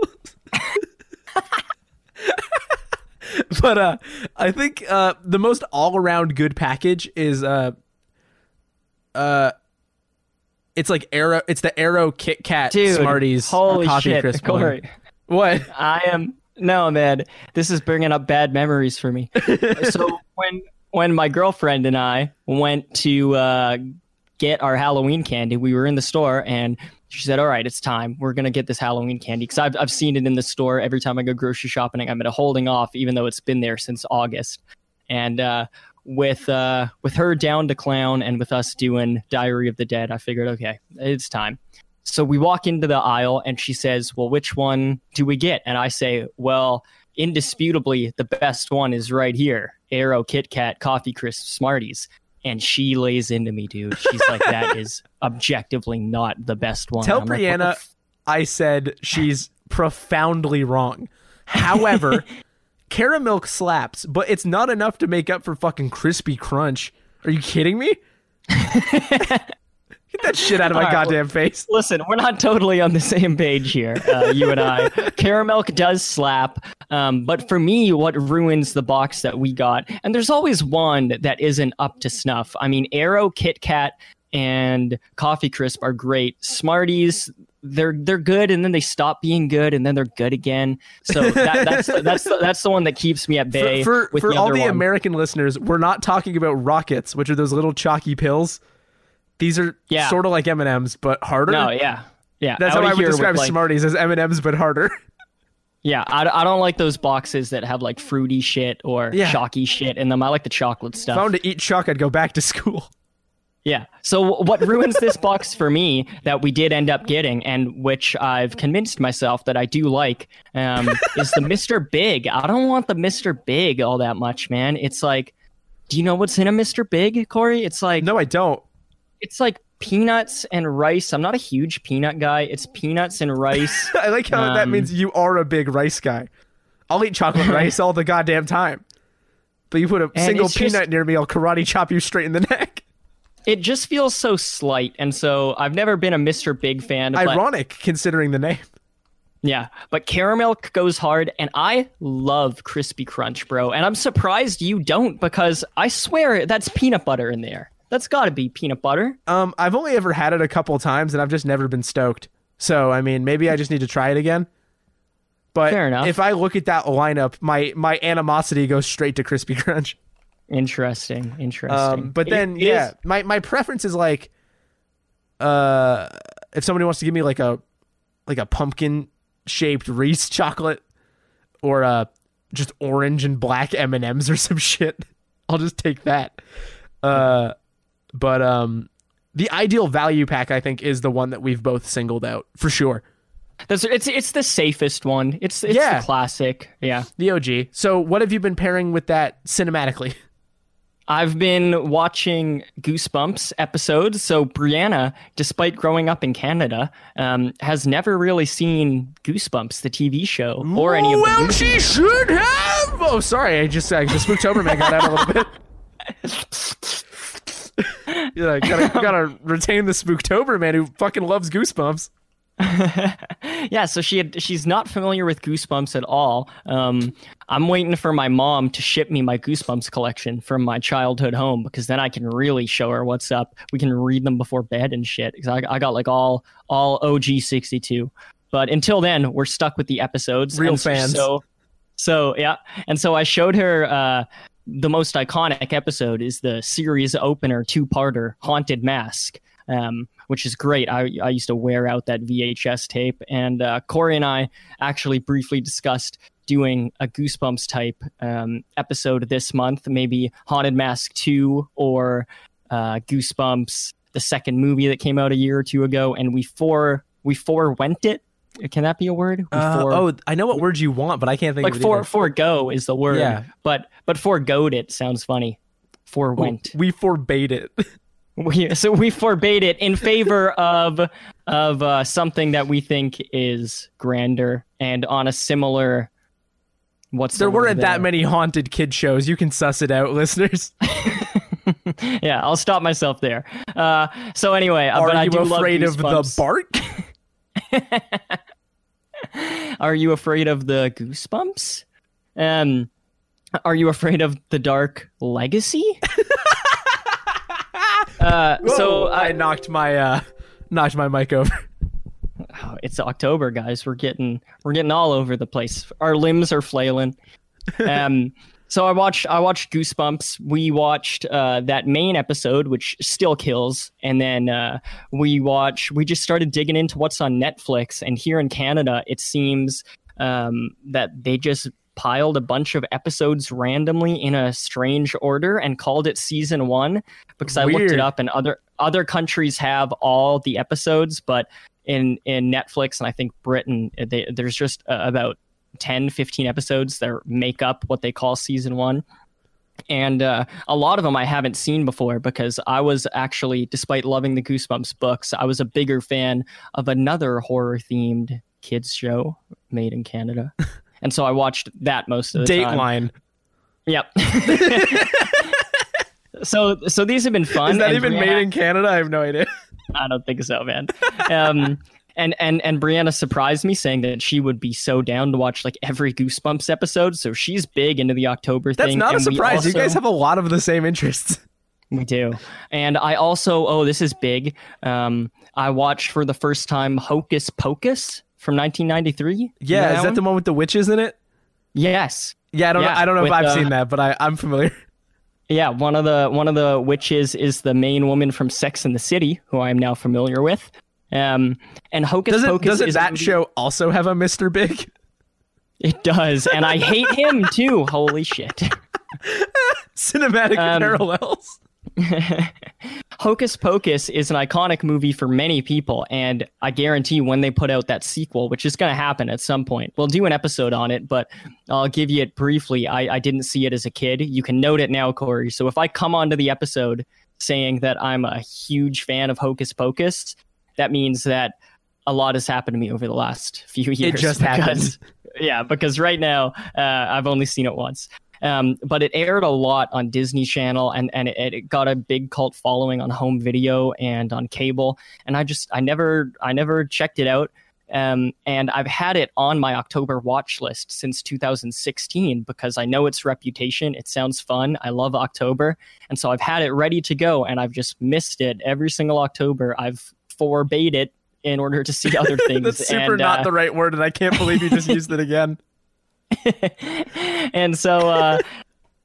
Speaker 2: but uh I think uh the most all around good package is uh uh it's like Aero it's the Aero Kit Kat
Speaker 1: Dude,
Speaker 2: Smarties
Speaker 1: holy
Speaker 2: coffee
Speaker 1: shit,
Speaker 2: crisp.
Speaker 1: Corey.
Speaker 2: What?
Speaker 1: I am no man. This is bringing up bad memories for me. so when when my girlfriend and I went to uh, get our Halloween candy, we were in the store and she said, "All right, it's time. We're gonna get this Halloween candy because I've I've seen it in the store every time I go grocery shopping. I'm at holding off, even though it's been there since August." And uh, with uh, with her down to clown and with us doing Diary of the Dead, I figured, okay, it's time. So we walk into the aisle and she says, Well, which one do we get? And I say, Well, indisputably, the best one is right here Aero Kit Kat Coffee Crisp Smarties. And she lays into me, dude. She's like, That is objectively not the best one.
Speaker 2: Tell
Speaker 1: I'm like, "What the
Speaker 2: Brianna
Speaker 1: f-
Speaker 2: I said she's profoundly wrong. However, caramel slaps, but it's not enough to make up for fucking crispy crunch. Are you kidding me? Get that shit out of my
Speaker 1: right,
Speaker 2: goddamn face.
Speaker 1: Listen, we're not totally on the same page here, uh, you and I. Caramel does slap, um, but for me, what ruins the box that we got, and there's always one that isn't up to snuff. I mean, Aero, Kit Kat, and Coffee Crisp are great. Smarties, they're they're good, and then they stop being good, and then they're good again. So that, that's that's the, that's the one that keeps me at bay.
Speaker 2: For, for, for
Speaker 1: the
Speaker 2: all the
Speaker 1: one.
Speaker 2: American listeners, we're not talking about rockets, which are those little chalky pills. These are
Speaker 1: Yeah.
Speaker 2: sort of like M and M's, but harder.
Speaker 1: no, yeah, yeah.
Speaker 2: That's how I would describe
Speaker 1: like-
Speaker 2: Smarties as M and M's, but harder.
Speaker 1: Yeah, I, I don't like those boxes that have like fruity shit or
Speaker 2: Yeah.
Speaker 1: chalky shit in them. I like the chocolate
Speaker 2: If
Speaker 1: stuff.
Speaker 2: I wanted to eat chalk, I'd go back to school.
Speaker 1: Yeah. So what ruins this box for me that we did end up getting, and which I've convinced myself that I do like, um, is the Mr. Big. I don't want the Mr. Big all that much, man. It's like, do you know what's in a Mr. Big, Corey? It's like
Speaker 2: No, I don't.
Speaker 1: It's like peanuts and rice. I'm not a huge peanut guy. It's peanuts and rice.
Speaker 2: I like how that
Speaker 1: Um,
Speaker 2: means you are a big rice guy. I'll eat chocolate rice all the goddamn time. But you put a single
Speaker 1: it's just-
Speaker 2: peanut near me, I'll karate chop you straight in the neck.
Speaker 1: it just feels so slight, and so I've never been a Mr. Big fan. but-
Speaker 2: Ironic considering the name.
Speaker 1: Yeah, but caramel goes hard, and I love crispy crunch, bro. And I'm surprised you don't because I swear that's peanut butter in there. That's got to be peanut butter.
Speaker 2: Um, I've only ever had it a couple times and I've just never been stoked. So I mean, maybe I just need to try it again. But
Speaker 1: Fair enough.
Speaker 2: if I look at that lineup, my my animosity goes straight to crispy crunch.
Speaker 1: Interesting, interesting.
Speaker 2: Um, but
Speaker 1: It-
Speaker 2: then
Speaker 1: it
Speaker 2: yeah,
Speaker 1: is-
Speaker 2: my my preference is like, uh, if somebody wants to give me like a like a pumpkin shaped Reese chocolate or uh just orange and black M and M's or some shit, I'll just take that. Uh, but um, the ideal value pack I think is the one that we've both singled out for sure.
Speaker 1: that's it's it's the safest one. It's it's
Speaker 2: Yeah.
Speaker 1: the classic. Yeah.
Speaker 2: The OG. So what have you been pairing with that cinematically?
Speaker 1: I've been watching Goosebumps episodes. So Brianna, despite growing up in Canada, um, has never really seen Goosebumps, the TV show, or any of the
Speaker 2: well,
Speaker 1: movies.
Speaker 2: she should have. Oh, sorry. I just uh, the Spooktober man got out a little bit. yeah, gotta gotta retain the Spooktober man who fucking loves Goosebumps.
Speaker 1: yeah, so she had, she's not familiar with Goosebumps at all. Um, I'm waiting for my mom to ship me my Goosebumps collection from my childhood home because then I can really show her what's up. We can read them before bed and shit. Because I, I got like all all OG 62. But until then, we're stuck with the episodes.
Speaker 2: Real fans.
Speaker 1: So, so yeah, and so I showed her. Uh, the most iconic episode is the series opener two-parter haunted mask um, which is great. I, I used to wear out that vhs tape and uh, corey and i actually briefly discussed doing a goosebumps type um, episode this month maybe haunted mask 2 or uh, goosebumps the second movie that came out a year or two ago and we for we forewent it can that be a word fore-
Speaker 2: oh, I know what word you want, but I can't think
Speaker 1: like
Speaker 2: of
Speaker 1: for
Speaker 2: either.
Speaker 1: forego is the word
Speaker 2: Yeah.
Speaker 1: but but foregoed it sounds funny forewent
Speaker 2: We forbade it.
Speaker 1: we, so we forbade it in favor of of uh, something that we think is grander and on a similar what's
Speaker 2: there
Speaker 1: word
Speaker 2: weren't that many haunted kid shows. You can suss it out, listeners.
Speaker 1: yeah i'll stop myself there uh, so anyway uh,
Speaker 2: Are
Speaker 1: but I
Speaker 2: you
Speaker 1: do love
Speaker 2: afraid of the bark?
Speaker 1: Are you afraid of the goosebumps um are you afraid of the dark legacy uh, so
Speaker 2: Whoa, I knocked my uh knocked my mic over.
Speaker 1: Oh, it's October, guys. We're getting we're getting all over the place. Our limbs are flailing. Um, so I watched I watched Goosebumps. We watched uh, that main episode, which still kills, and then uh, we watch. We just started digging into what's on Netflix, and here in Canada, it seems um, that they just piled a bunch of episodes randomly in a strange order and called it season one because I looked it up and other other countries have all the episodes, but in in Netflix and I think Britain, they, there's just uh, about 10, 15 episodes that make up what they call season one. and uh, a lot of them I haven't seen before because I was actually, despite loving the Goosebumps books, I was a bigger fan of another horror themed kids show made in Canada, and so I watched that most of the time.
Speaker 2: Dateline.
Speaker 1: Yep. so so these have been fun.
Speaker 2: Is that even
Speaker 1: Brianna-
Speaker 2: made in Canada? I have no idea.
Speaker 1: I don't think so, man. Um, and and and Brianna surprised me saying that she would be so down to watch like every Goosebumps episode. So she's big into the October
Speaker 2: That's
Speaker 1: thing.
Speaker 2: not a surprise. you guys have a lot of the same interests.
Speaker 1: We do. And I also, oh, this is big. Um, I watched for the first time Hocus Pocus from 1993. You
Speaker 2: Yeah, is that
Speaker 1: one?
Speaker 2: the one with the witches in it?
Speaker 1: Yes.
Speaker 2: Yeah, I don't know. I don't know if I've
Speaker 1: uh,
Speaker 2: seen that, but I, I'm familiar.
Speaker 1: Yeah, one of the one of the witches is the main woman from Sex and the City, who I am now familiar with. Um, and Hocus
Speaker 2: Doesn't
Speaker 1: Pocus
Speaker 2: doesn't that
Speaker 1: movie-
Speaker 2: show also have a Mr. Big?
Speaker 1: It does, and I hate him too. Holy shit.
Speaker 2: Cinematic
Speaker 1: Um,
Speaker 2: parallels.
Speaker 1: Hocus Pocus is an iconic movie for many people, and I guarantee when they put out that sequel, which is going to happen at some point, we'll do an episode on it, but I'll give you it briefly. I, I didn't see it as a kid. You can note it now, Corey. So if I come onto the episode saying that I'm a huge fan of Hocus Pocus, that means that a lot has happened to me over the last few years.
Speaker 2: It just happened.
Speaker 1: Yeah, because right now uh, I've only seen it once. Um, but it aired a lot on Disney Channel, and and it, it got a big cult following on home video and on cable. And I just I never I never checked it out. Um, and I've had it on my October watch list since 2016 because I know its reputation. It sounds fun. I love October, and so I've had it ready to go, and I've just missed it every single October. I've forbade it in order to see other things.
Speaker 2: That's super
Speaker 1: and,
Speaker 2: not
Speaker 1: uh,
Speaker 2: the right word, and I can't believe you just used it again.
Speaker 1: and so uh,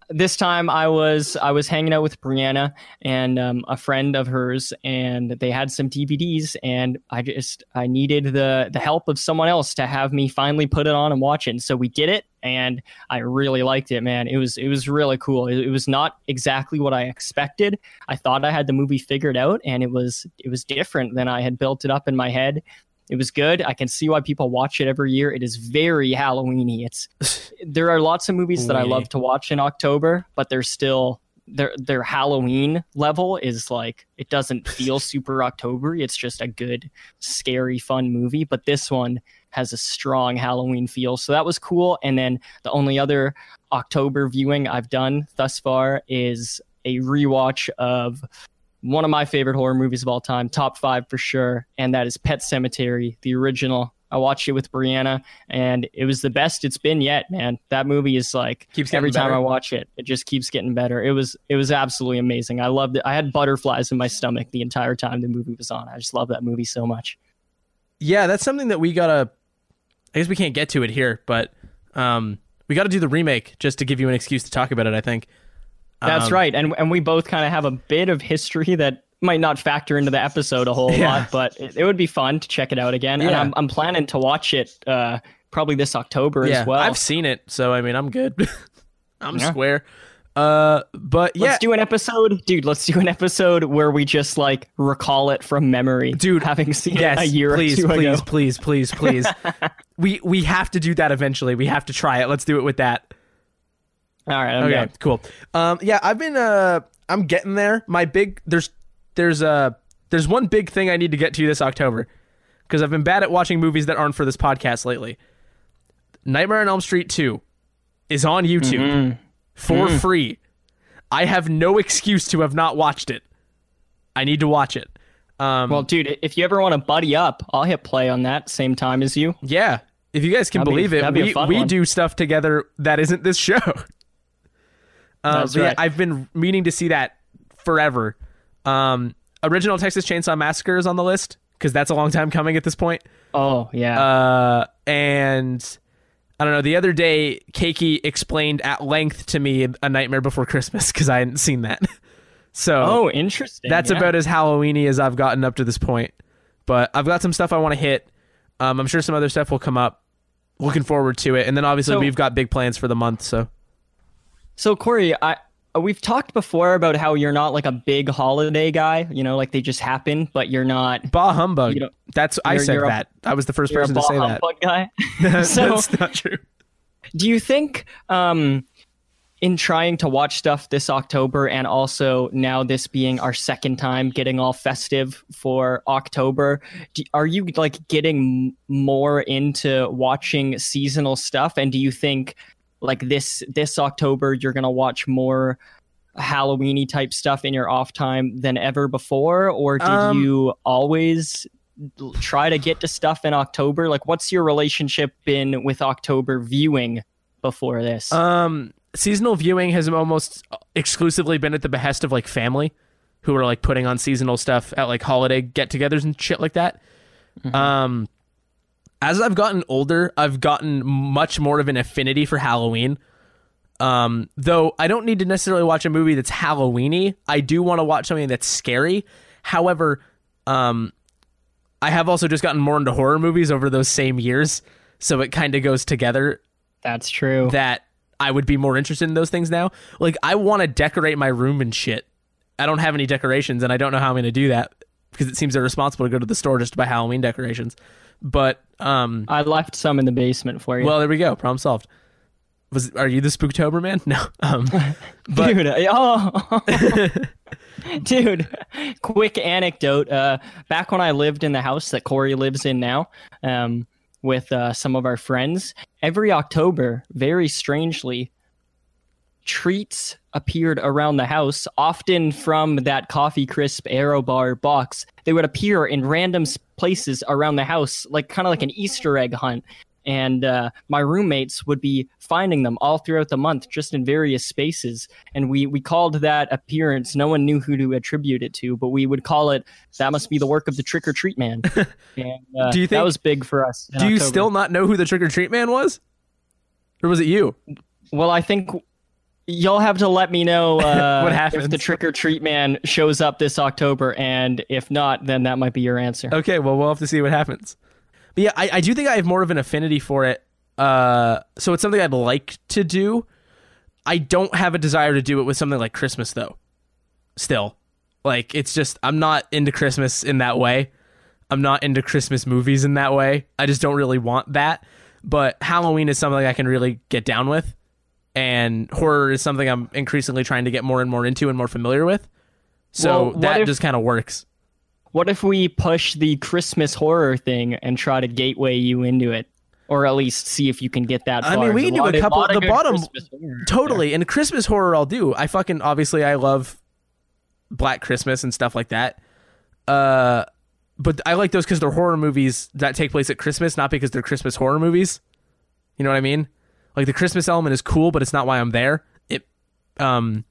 Speaker 1: this time I was I was hanging out with Brianna and um, a friend of hers, and they had some DVDs, and I just I needed the the help of someone else to have me finally put it on and watch it. And so we did it, and I really liked it, man. It was it was really cool. It, it was not exactly what I expected. I thought I had the movie figured out, and it was it was different than I had built it up in my head. It was good. I can see why people watch it every year. It is very Halloweeny. It's there are lots of movies that I love to watch in October, but they're still their their Halloween level is like it doesn't feel super Octobery. It's just a good, scary, fun movie. But this one has a strong Halloween feel, so that was cool. And then the only other October viewing I've done thus far is a rewatch of one of my favorite horror movies of all time, top five for sure, and that is Pet Sematary, the original. I watched it with Brianna, and it was the best it's been yet, man. That movie is like
Speaker 2: Keeps
Speaker 1: every time
Speaker 2: better.
Speaker 1: I watch it, it just keeps getting better. It was it was absolutely amazing. I loved it. I had butterflies in my stomach the entire time the movie was on. I just love that movie so much.
Speaker 2: Yeah, that's something that we gotta. I guess we can't get to it here, but um, we got to do the remake just to give you an excuse to talk about it. I think.
Speaker 1: That's
Speaker 2: Um,
Speaker 1: right, and and we both kind of have a bit of history that might not factor into the episode a whole
Speaker 2: Yeah.
Speaker 1: lot, but it, it would be fun to check it out again. And I'm I'm planning to watch it uh, probably this October
Speaker 2: Yeah,
Speaker 1: as well.
Speaker 2: I've seen it, so I mean, I'm good. I'm
Speaker 1: Yeah.
Speaker 2: square. Uh, but yeah,
Speaker 1: Let's do an episode, dude. Let's do an episode where we just like recall it from memory,
Speaker 2: Dude,
Speaker 1: Having seen
Speaker 2: yes,
Speaker 1: it a year
Speaker 2: please,
Speaker 1: or two
Speaker 2: please,
Speaker 1: ago.
Speaker 2: please, please, please. we we have to do that eventually. We have to try it. Let's do it with that.
Speaker 1: All right, I'm
Speaker 2: Okay,
Speaker 1: down.
Speaker 2: cool. Um, yeah, I've been uh, I'm getting there. My big there's there's uh there's one big thing I need to get to this October because I've been bad at watching movies that aren't for this podcast lately. Nightmare on Elm Street 2 is on YouTube
Speaker 1: Mm-hmm.
Speaker 2: for
Speaker 1: Mm.
Speaker 2: free. I have no excuse to have not watched it. I need to watch it. Um,
Speaker 1: Well, dude, if you ever want to buddy up, I'll hit play on that same time as you.
Speaker 2: yeah, if you guys can
Speaker 1: That'd
Speaker 2: believe it,
Speaker 1: be a
Speaker 2: we,
Speaker 1: fun
Speaker 2: we
Speaker 1: one.
Speaker 2: do stuff together that isn't this show. Uh, yeah,
Speaker 1: right.
Speaker 2: I've been meaning to see that forever. Um, original Texas Chainsaw Massacre is on the list because that's a long time coming at this point.
Speaker 1: Oh yeah,
Speaker 2: Uh, and I don't know. The other day, Keiki explained at length to me A Nightmare Before Christmas because I hadn't seen that. so
Speaker 1: oh interesting.
Speaker 2: that's
Speaker 1: yeah.
Speaker 2: about as Halloweeny as I've gotten up to this point. But I've got some stuff I want to hit. Um, I'm sure some other stuff will come up. Looking forward to it, and then obviously
Speaker 1: So-
Speaker 2: we've got big plans for the month. So
Speaker 1: So Corey, I we've talked before about how you're not like a big holiday guy. You know, like they just happen, but you're not.
Speaker 2: bah humbug.
Speaker 1: You don't-
Speaker 2: That's I said that. I was the 1st
Speaker 1: You're a
Speaker 2: person to say that.
Speaker 1: humbug guy.
Speaker 2: That's
Speaker 1: so,
Speaker 2: not true.
Speaker 1: do you think? Um, in trying to watch stuff this October, and also now this being our second time getting all festive for October, do, are you like getting more into watching seasonal stuff? And do you think like this this October you're gonna watch more Halloweeny type stuff in your off time than ever before, or did
Speaker 2: Um,
Speaker 1: you always try to get to stuff in October? Like, what's your relationship been with October viewing before this?
Speaker 2: Um, seasonal viewing has almost exclusively been at the behest of like family, who are like putting on seasonal stuff at like holiday get-togethers and shit like that. Um, as I've gotten older, I've gotten much more of an affinity for Halloween. Um, though I don't need to necessarily watch a movie that's Halloweeny. I do want to watch something that's scary. However, um, I have also just gotten more into horror movies over those same years, so it kind of goes together
Speaker 1: That's true.
Speaker 2: that I would be more interested in those things now. Like I want to decorate my room and shit. I don't have any decorations and I don't know how I'm going to do that because it seems irresponsible to go to the store just to buy Halloween decorations. But um
Speaker 1: I left some in the basement for you.
Speaker 2: well, there we go. Problem solved. Was are you the Spooktober man? No. Um but-
Speaker 1: dude, oh, dude. Quick anecdote. Uh, back when I lived in the house that Corey lives in now, um, with uh, some of our friends, every October, very strangely, treats appeared around the house, often from that coffee crisp Aero bar box. They would appear in random places around the house, like kind of like an Easter egg hunt. And uh, my roommates would be finding them all throughout the month, just in various spaces. And we we called that appearance. No one knew who to attribute it to, but we would call it that must be the work of the trick or treat man. and uh,
Speaker 2: Do you think that
Speaker 1: was big for us?
Speaker 2: do you
Speaker 1: October.
Speaker 2: still not know who the trick or treat man was? Or was it you?
Speaker 1: Well, I think you'll have to let me know uh,
Speaker 2: What
Speaker 1: if the trick or treat man shows up this October, and if not, then that might be your answer.
Speaker 2: Okay, well, we'll have to see what happens. But yeah, I, I do think I have more of an affinity for it. Uh, so it's something I'd like to do. I don't have a desire to do it with something like Christmas, though. Still, like it's just I'm not into Christmas in that way. I'm not into Christmas movies in that way. I just don't really want that. But Halloween is something I can really get down with, and horror is something I'm increasingly trying to get more and more into and more familiar with. So
Speaker 1: Well,
Speaker 2: that
Speaker 1: if-
Speaker 2: just kind of works.
Speaker 1: What if we push the Christmas horror thing and try to gateway you into it, or at least see if you can get that
Speaker 2: I
Speaker 1: far?
Speaker 2: mean, we can do a couple-
Speaker 1: of
Speaker 2: the bottom-
Speaker 1: Christmas horror out
Speaker 2: Totally. And Christmas horror I'll do. I fucking obviously I love Black Christmas and stuff like that. Uh but I like those cuz they're horror movies that take place at Christmas, not because they're Christmas horror movies. You know what I mean? Like the Christmas element is cool, but it's not why I'm there. It um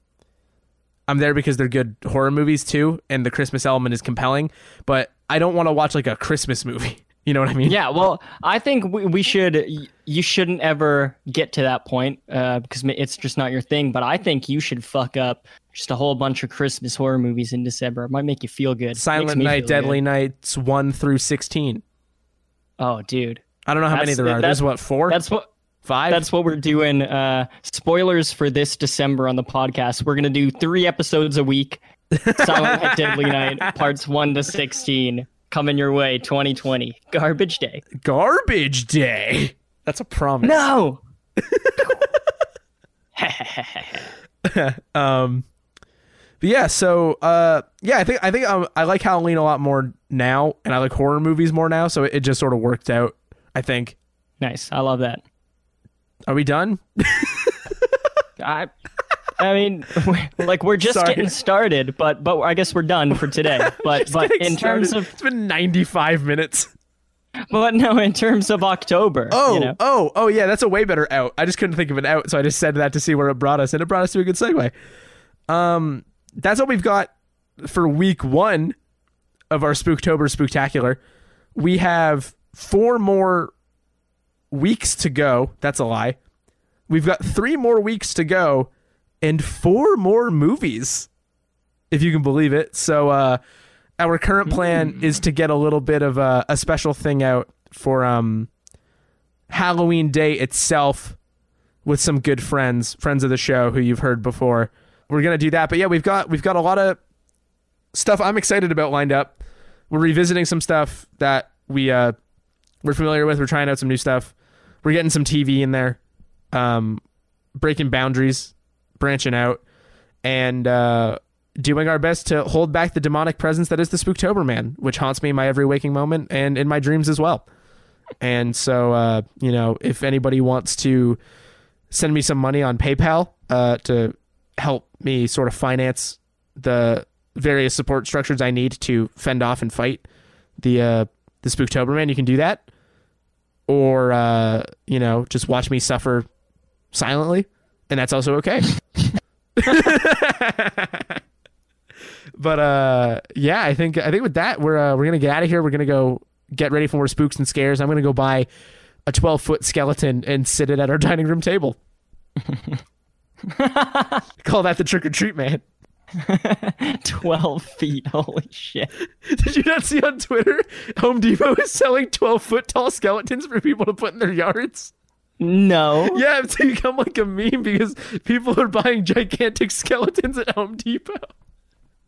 Speaker 2: I'm there because they're good horror movies too and the Christmas element is compelling, but I don't want to watch like a Christmas movie. You know what I mean?
Speaker 1: Yeah, well, I think we, we should. You shouldn't ever get to that point uh, because it's just not your thing. But I think you should fuck up just a whole bunch of Christmas horror movies in December. It might make you feel good.
Speaker 2: Silent Night, Deadly
Speaker 1: good.
Speaker 2: Nights 1 through 16.
Speaker 1: Oh, dude,
Speaker 2: I don't know how many
Speaker 1: That's-
Speaker 2: there are. There's what, 4?
Speaker 1: that's what.
Speaker 2: 5?
Speaker 1: That's what we're doing. Uh, spoilers for this December on the podcast. We're gonna do three episodes a week. Silent Night, Deadly Night, parts one to sixteen, coming your way. 2020, garbage day.
Speaker 2: Garbage Day. That's a promise.
Speaker 1: No.
Speaker 2: Um, but yeah, so uh, yeah, I think I think um, I like Halloween a lot more now, and I like horror movies more now. So it, it just sort of worked out. I think.
Speaker 1: nice. I love that.
Speaker 2: Are we done?
Speaker 1: I, I mean, we're- like we're just
Speaker 2: Sorry.
Speaker 1: getting started, but but I guess we're done for today. But but in terms of
Speaker 2: it's been 95 minutes.
Speaker 1: but no, in terms of October.
Speaker 2: Oh,
Speaker 1: you know?
Speaker 2: oh, oh, yeah, that's a way better out. I just couldn't think of an out, so I just said that to see where it brought us, and it brought us to a good segue. Um, that's what we've got for week one of our Spooktober Spooktacular. We have four more weeks to go. That's a lie. We've got three more weeks to go, and four more movies, if you can believe it. So, uh, our current plan is to get a little bit of a, a special thing out for um Halloween Day itself with some good friends, friends of the show who you've heard before. We're gonna do that, but yeah, we've got we've got a lot of stuff I'm excited about lined up. We're revisiting some stuff that we uh we're familiar with. We're trying out some new stuff. We're getting some TV in there. Um, breaking boundaries branching out and uh, doing our best to hold back the demonic presence that is the Spooktober Man, which haunts me in my every waking moment and in my dreams as well. And so, uh, you know, if anybody wants to send me some money on PayPal uh, to help me sort of finance the various support structures I need to fend off and fight the uh, the Spooktober Man, you can do that, or uh, you know, just watch me suffer silently, and that's also okay. but uh, yeah, I think I think with that we're uh, we're gonna get out of here. We're gonna go get ready for more spooks and scares. I'm gonna go buy a 12 foot skeleton and sit it at our dining room table. Call that the trick or treat man.
Speaker 1: 12 feet. Holy shit.
Speaker 2: Did you not see on Twitter? Home Depot is selling 12 foot tall skeletons for people to put in their yards.
Speaker 1: No.
Speaker 2: Yeah, it's become like a meme because people are buying gigantic skeletons at Home Depot.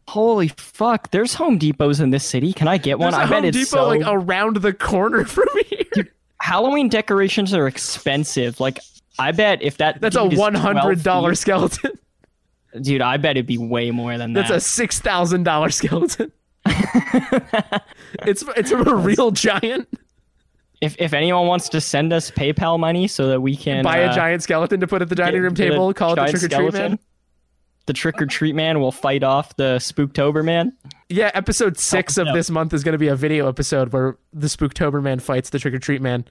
Speaker 1: Holy fuck. There's Home Depots in this city. Can I get one?
Speaker 2: There's
Speaker 1: I bet
Speaker 2: Home
Speaker 1: it's
Speaker 2: Depot
Speaker 1: so...
Speaker 2: like around the corner from here.
Speaker 1: Halloween decorations are expensive. Like, I bet if that
Speaker 2: That's a one hundred dollar
Speaker 1: 12
Speaker 2: skeleton.
Speaker 1: Dude, I bet it'd be way more than that.
Speaker 2: That's a six thousand dollar skeleton. it's it's from a real giant.
Speaker 1: if if anyone wants to send us PayPal money so that we can
Speaker 2: Buy a
Speaker 1: uh,
Speaker 2: giant skeleton to put at the dining room table. Call it the trick or treat man.
Speaker 1: The trick or treat man will fight off the Spooktober man.
Speaker 2: Yeah, episode six of
Speaker 1: no.
Speaker 2: this month is going to be a video episode where the Spooktober man fights the trick or treat man.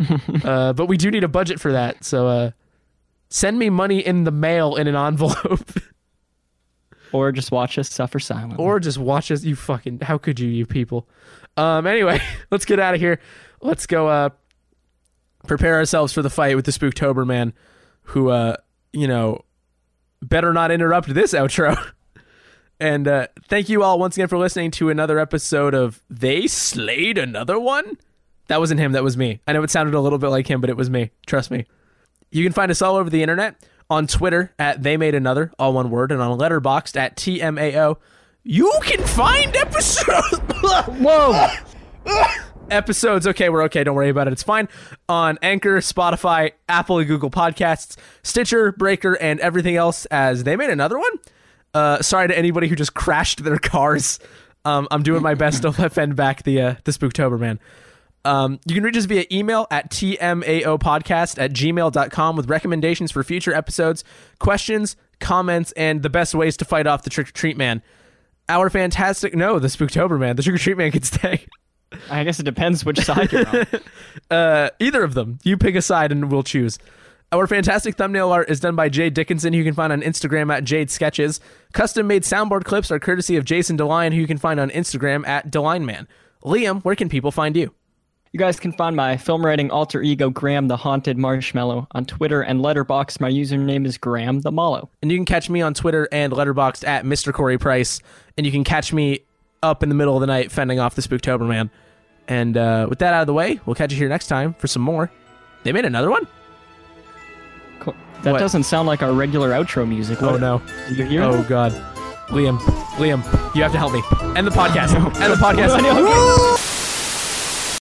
Speaker 2: uh, but we do need a budget for that, so uh, send me money in the mail in an envelope,
Speaker 1: Or just watch us suffer silently.
Speaker 2: or just watch us. You fucking, how could you, you people? Um, anyway, let's get out of here. Let's go. Uh, prepare ourselves for the fight with the Spooktober man, who, uh, you know, better not interrupt this outro. And uh, thank you all once again for listening to another episode of They Slayed Another One. That wasn't him, that was me. I know it sounded a little bit like him, but it was me. Trust me. You can find us all over the internet on Twitter at They Made Another, all one word, and on Letterboxd at TMAO. You can find episodes.
Speaker 1: Whoa!
Speaker 2: episodes. Okay, we're okay. Don't worry about it. It's fine. On Anchor, Spotify, Apple, and Google Podcasts, Stitcher, Breaker, and everything else. As they made another one. Uh, sorry to anybody who just crashed their cars. Um, I'm doing my best to fend back the uh, the Spooktober man. Um, you can reach us via email at tmaopodcast at gmail.com with recommendations for future episodes, questions, comments, and the best ways to fight off the trick or treat man. Our fantastic no, the Spooktober man. The trick or treat man can stay.
Speaker 1: I guess it depends which side you're on.
Speaker 2: Uh, either of them. You pick a side and we'll choose. Our fantastic thumbnail art is done by Jade Dickinson, who you can find on Instagram at Jade Sketches. Custom made soundboard clips are courtesy of Jason DeLine, who you can find on Instagram at DeLineman. Liam, where can people find you?
Speaker 1: You guys can find my film writing alter ego Graham the Haunted Marshmallow on Twitter and Letterboxd. My username is Graham the Mallow.
Speaker 2: And you can catch me on Twitter and Letterboxd at Mr. Corey Price. And you can catch me up in the middle of the night fending off the Spooktober man. And uh, with that out of the way, we'll catch you here next time for some more. They made another one?
Speaker 1: Cool. That
Speaker 2: What?
Speaker 1: doesn't sound like our regular outro music.
Speaker 2: Oh no.
Speaker 1: Did you hear
Speaker 2: Oh
Speaker 1: that?
Speaker 2: god. Liam, Liam, you have to help me. End the podcast. End the podcast.